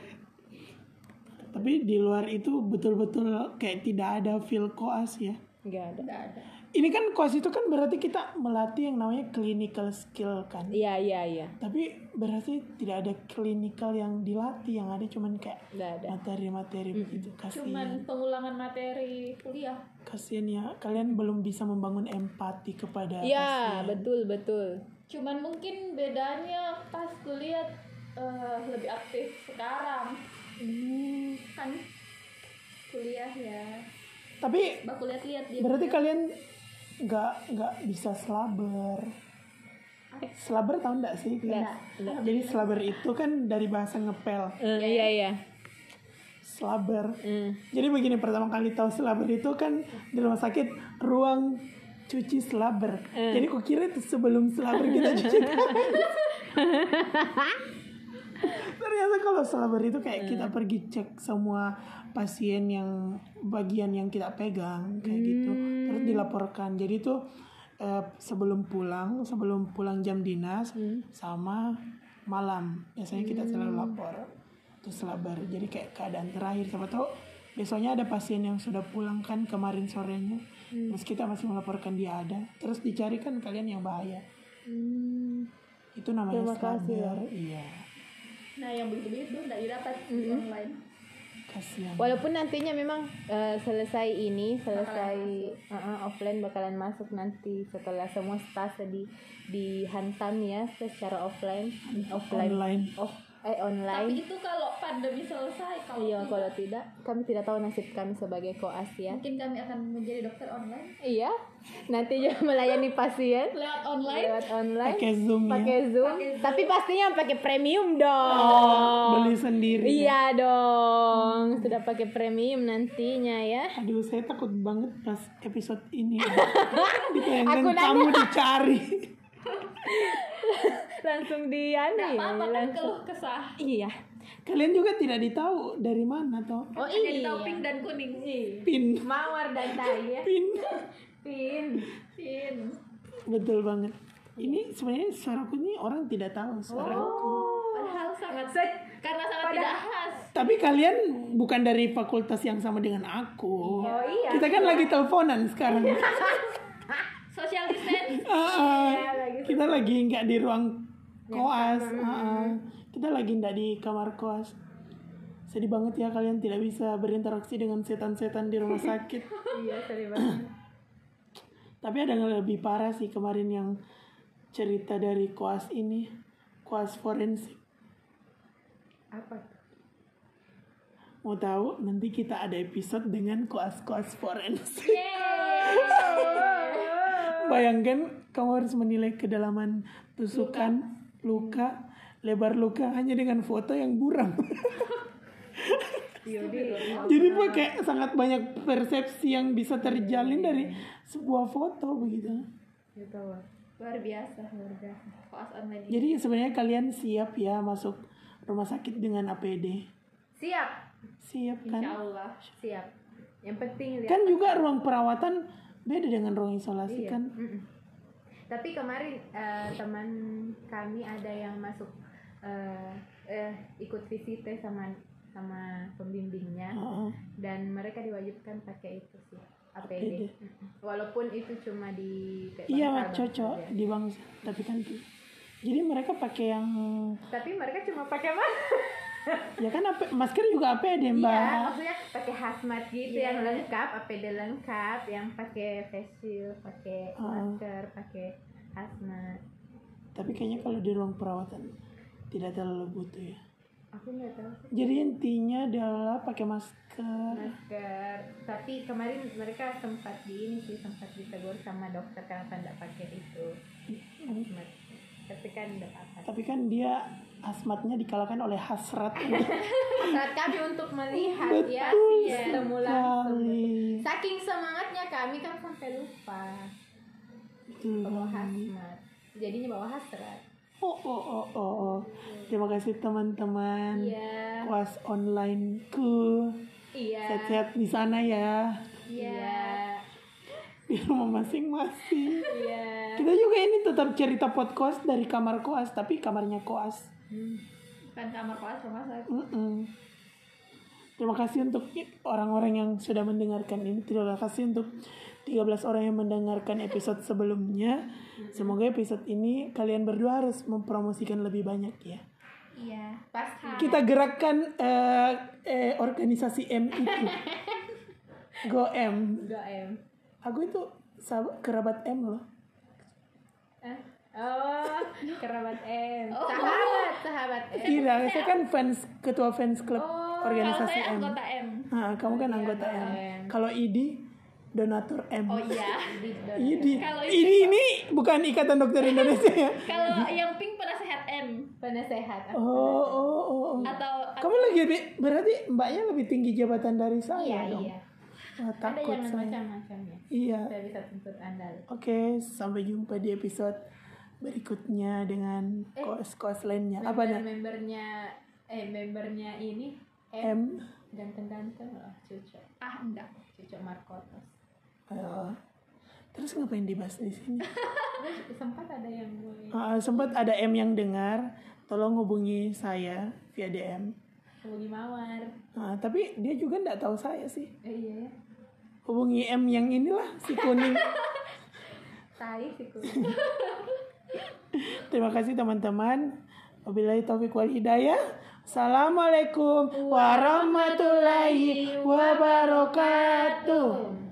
Tapi di luar itu betul-betul kayak tidak ada feel koas ya. nggak ada. Ini kan koas itu kan berarti kita melatih yang namanya clinical skill kan. Iya iya iya. Tapi berarti tidak ada clinical yang dilatih, yang ada cuman kayak ada. materi-materi begitu. Cuman Kasian, pengulangan materi kuliah. kasian ya. Kalian belum bisa membangun empati kepada Iya, betul betul. Cuman mungkin bedanya pas kuliah eh, lebih aktif sekarang. Kan kuliah ya. Tapi Baku lihat-lihat dia. berarti kalian nggak nggak bisa slaber. Slaber tahu nggak sih? Nggak, Jadi slaber itu kan dari bahasa ngepel. Eh, iya iya. Slaber. Hmm. Jadi begini pertama kali tahu slaber itu kan di rumah sakit ruang cuci slaber. Jadi kok kira itu sebelum slaber kita cuci. Ternyata kalau slaber itu kayak kita pergi cek semua pasien yang bagian yang kita pegang kayak gitu. Terus dilaporkan. Jadi itu eh, sebelum pulang, sebelum pulang jam dinas sama malam. Biasanya kita selalu lapor itu slaber jadi kayak keadaan terakhir. Siapa tahu besoknya ada pasien yang sudah pulang kan kemarin sorenya terus kita masih melaporkan dia ada. Terus dicarikan kalian yang bahaya. Itu namanya Terima kasih ya. iya. Nah, yang begitu-begitu enggak didapat di online. kasihan. Walaupun nantinya memang eh, selesai ini, selesai uh, uh, offline bakalan masuk nanti setelah semua stase di dihantam ya secara offline, offline, online. Off, eh Tapi online. itu kalau pandemi selesai, kalau Iya, tidak, kalau tidak, kami tidak tahu nasib kami sebagai koas ya. mungkin kami akan menjadi dokter online Iya, nanti juga melayani pasien lewat online. lewat online, Pakai Zoom ya. pakai Zoom, tapi pastinya pakai premium dong. Beli sendiri. Iya dong, sudah pakai premium nantinya ya. Aduh, saya takut banget pas episode ini. Ditayangkan Aku nanya. kamu dicari. Langsung di anu Nggak ya, apa-apa kan langsung. keluh kesah. Iya. Kalian juga tidak ditahu dari mana toh? Oh Jadi iya. tahu pink dan kuning. Pin, Mawar dan tai ya. pin. Pin. Pin. Betul banget. Ini sebenarnya suaraku ini orang tidak tahu suaraku. Padahal sangat Set- karena sangat Pada- tidak khas. Tapi kalian bukan dari fakultas yang sama dengan aku. Oh iya. Kita kan lagi teleponan sekarang. Social distance. Iya, lagi kita lagi nggak di ruang koas. Ah, ah. Kita lagi nggak di kamar koas. Sedih banget ya kalian tidak bisa berinteraksi dengan setan-setan di rumah sakit. Iya, sorry banget. Tapi ada yang lebih parah sih kemarin yang cerita dari koas ini, koas forensik. Apa? Mau tahu? Nanti kita ada episode dengan koas-koas forensik. Bayangkan kamu harus menilai kedalaman tusukan, luka, lebar luka hanya dengan foto yang buram. Jadi pakai sangat banyak persepsi yang bisa terjalin dari sebuah foto begitu. Gitu. Luar biasa, luar biasa. Jadi sebenarnya kalian siap ya masuk rumah sakit dengan APD. Siap. Siap Insya kan? Allah. Siap. Yang penting lihat. Kan juga ruang perawatan beda dengan ruang isolasi Iya. kan. Mm-mm. Tapi kemarin eh, teman kami ada yang masuk eh, eh, ikut visit sama sama pembimbingnya Heeh. dan mereka diwajibkan pakai itu sih APD. APD. Walaupun itu cuma di Iya cocok bangsa aja. di bangsa, tapi kan jadi mereka pakai yang Tapi mereka cuma pakai mana? ya kan masker juga APD mbak. Iya, maksudnya pakai hazmat gitu yang lengkap, APD lengkap, yang pakai face shield, pakai Ah. masker, pakai hazmat. Tapi kayaknya kalau di ruang perawatan tidak terlalu butuh ya. Aku nggak tahu sih. Jadi intinya adalah pakai masker. masker tapi kemarin mereka sempat di ini sih sempat ditegur sama dokter kenapa tidak pakai itu hazmat tapi kan tidak apa Tapi kan dia asmatnya dikalahkan oleh hasrat. saat kami untuk melihat ya Betul ketemu langsung saking semangatnya kami kan sampai lupa Betul bawa banget. hazmat jadinya bawa hasrat Oh, oh, oh, oh, oh. Terima kasih teman-teman. iya Kuas onlineku. iya Sehat-sehat di sana ya. iya Di rumah masing-masing. iya Kita juga ini tetap cerita podcast dari kamar koas, tapi kamarnya koas. Bukan kamar koas rumah sakit. Mm-mm. Terima kasih untuk orang-orang yang sudah mendengarkan ini. Terima kasih untuk 13 orang yang mendengarkan episode sebelumnya. Semoga episode ini kalian berdua harus mempromosikan lebih banyak ya. Iya. pasti Kita gerakkan eh, eh, organisasi M itu. Go M. Go M Aku itu sahabat kerabat M loh. Eh, oh kerabat M sahabat sahabat M Tidak, saya kan fans ketua fans klub Kalau organisasi saya M. anggota M. Nah, kamu kan anggota M. M. Kalau Idi donatur M. Oh iya. Idi. Kalau Idi ini bukan Ikatan Dokter Indonesia ya. Kalau yang pink penasehat M penasehat Oh, oh, oh. oh. atau Kamu lagi lebih- berarti mbaknya lebih tinggi jabatan dari saya iya dong. iya Wah, ada takut yang saya. macam-macam ya Iya. saya bisa tuntut anda Oke, sampai jumpa di episode berikutnya dengan Eh, koas-koas lainnya. Apa nih? membernya eh membernya ini M. ganteng-ganteng loh cucu ah enggak. cucu Markotos Oh. Terus ngapain dibahas di sini? Sempat ada yang mulai Ah, sempat ada M yang dengar, tolong hubungi saya via DM. hubungi mawar Ah, tapi dia juga nggak tahu saya sih. eh, iya ya Hubungi M yang inilah si kuning. tai sih ku Terima kasih teman-teman. Wabillahi taufiq wal hidayah. Assalamualaikum warahmatullahi wabarakatuh.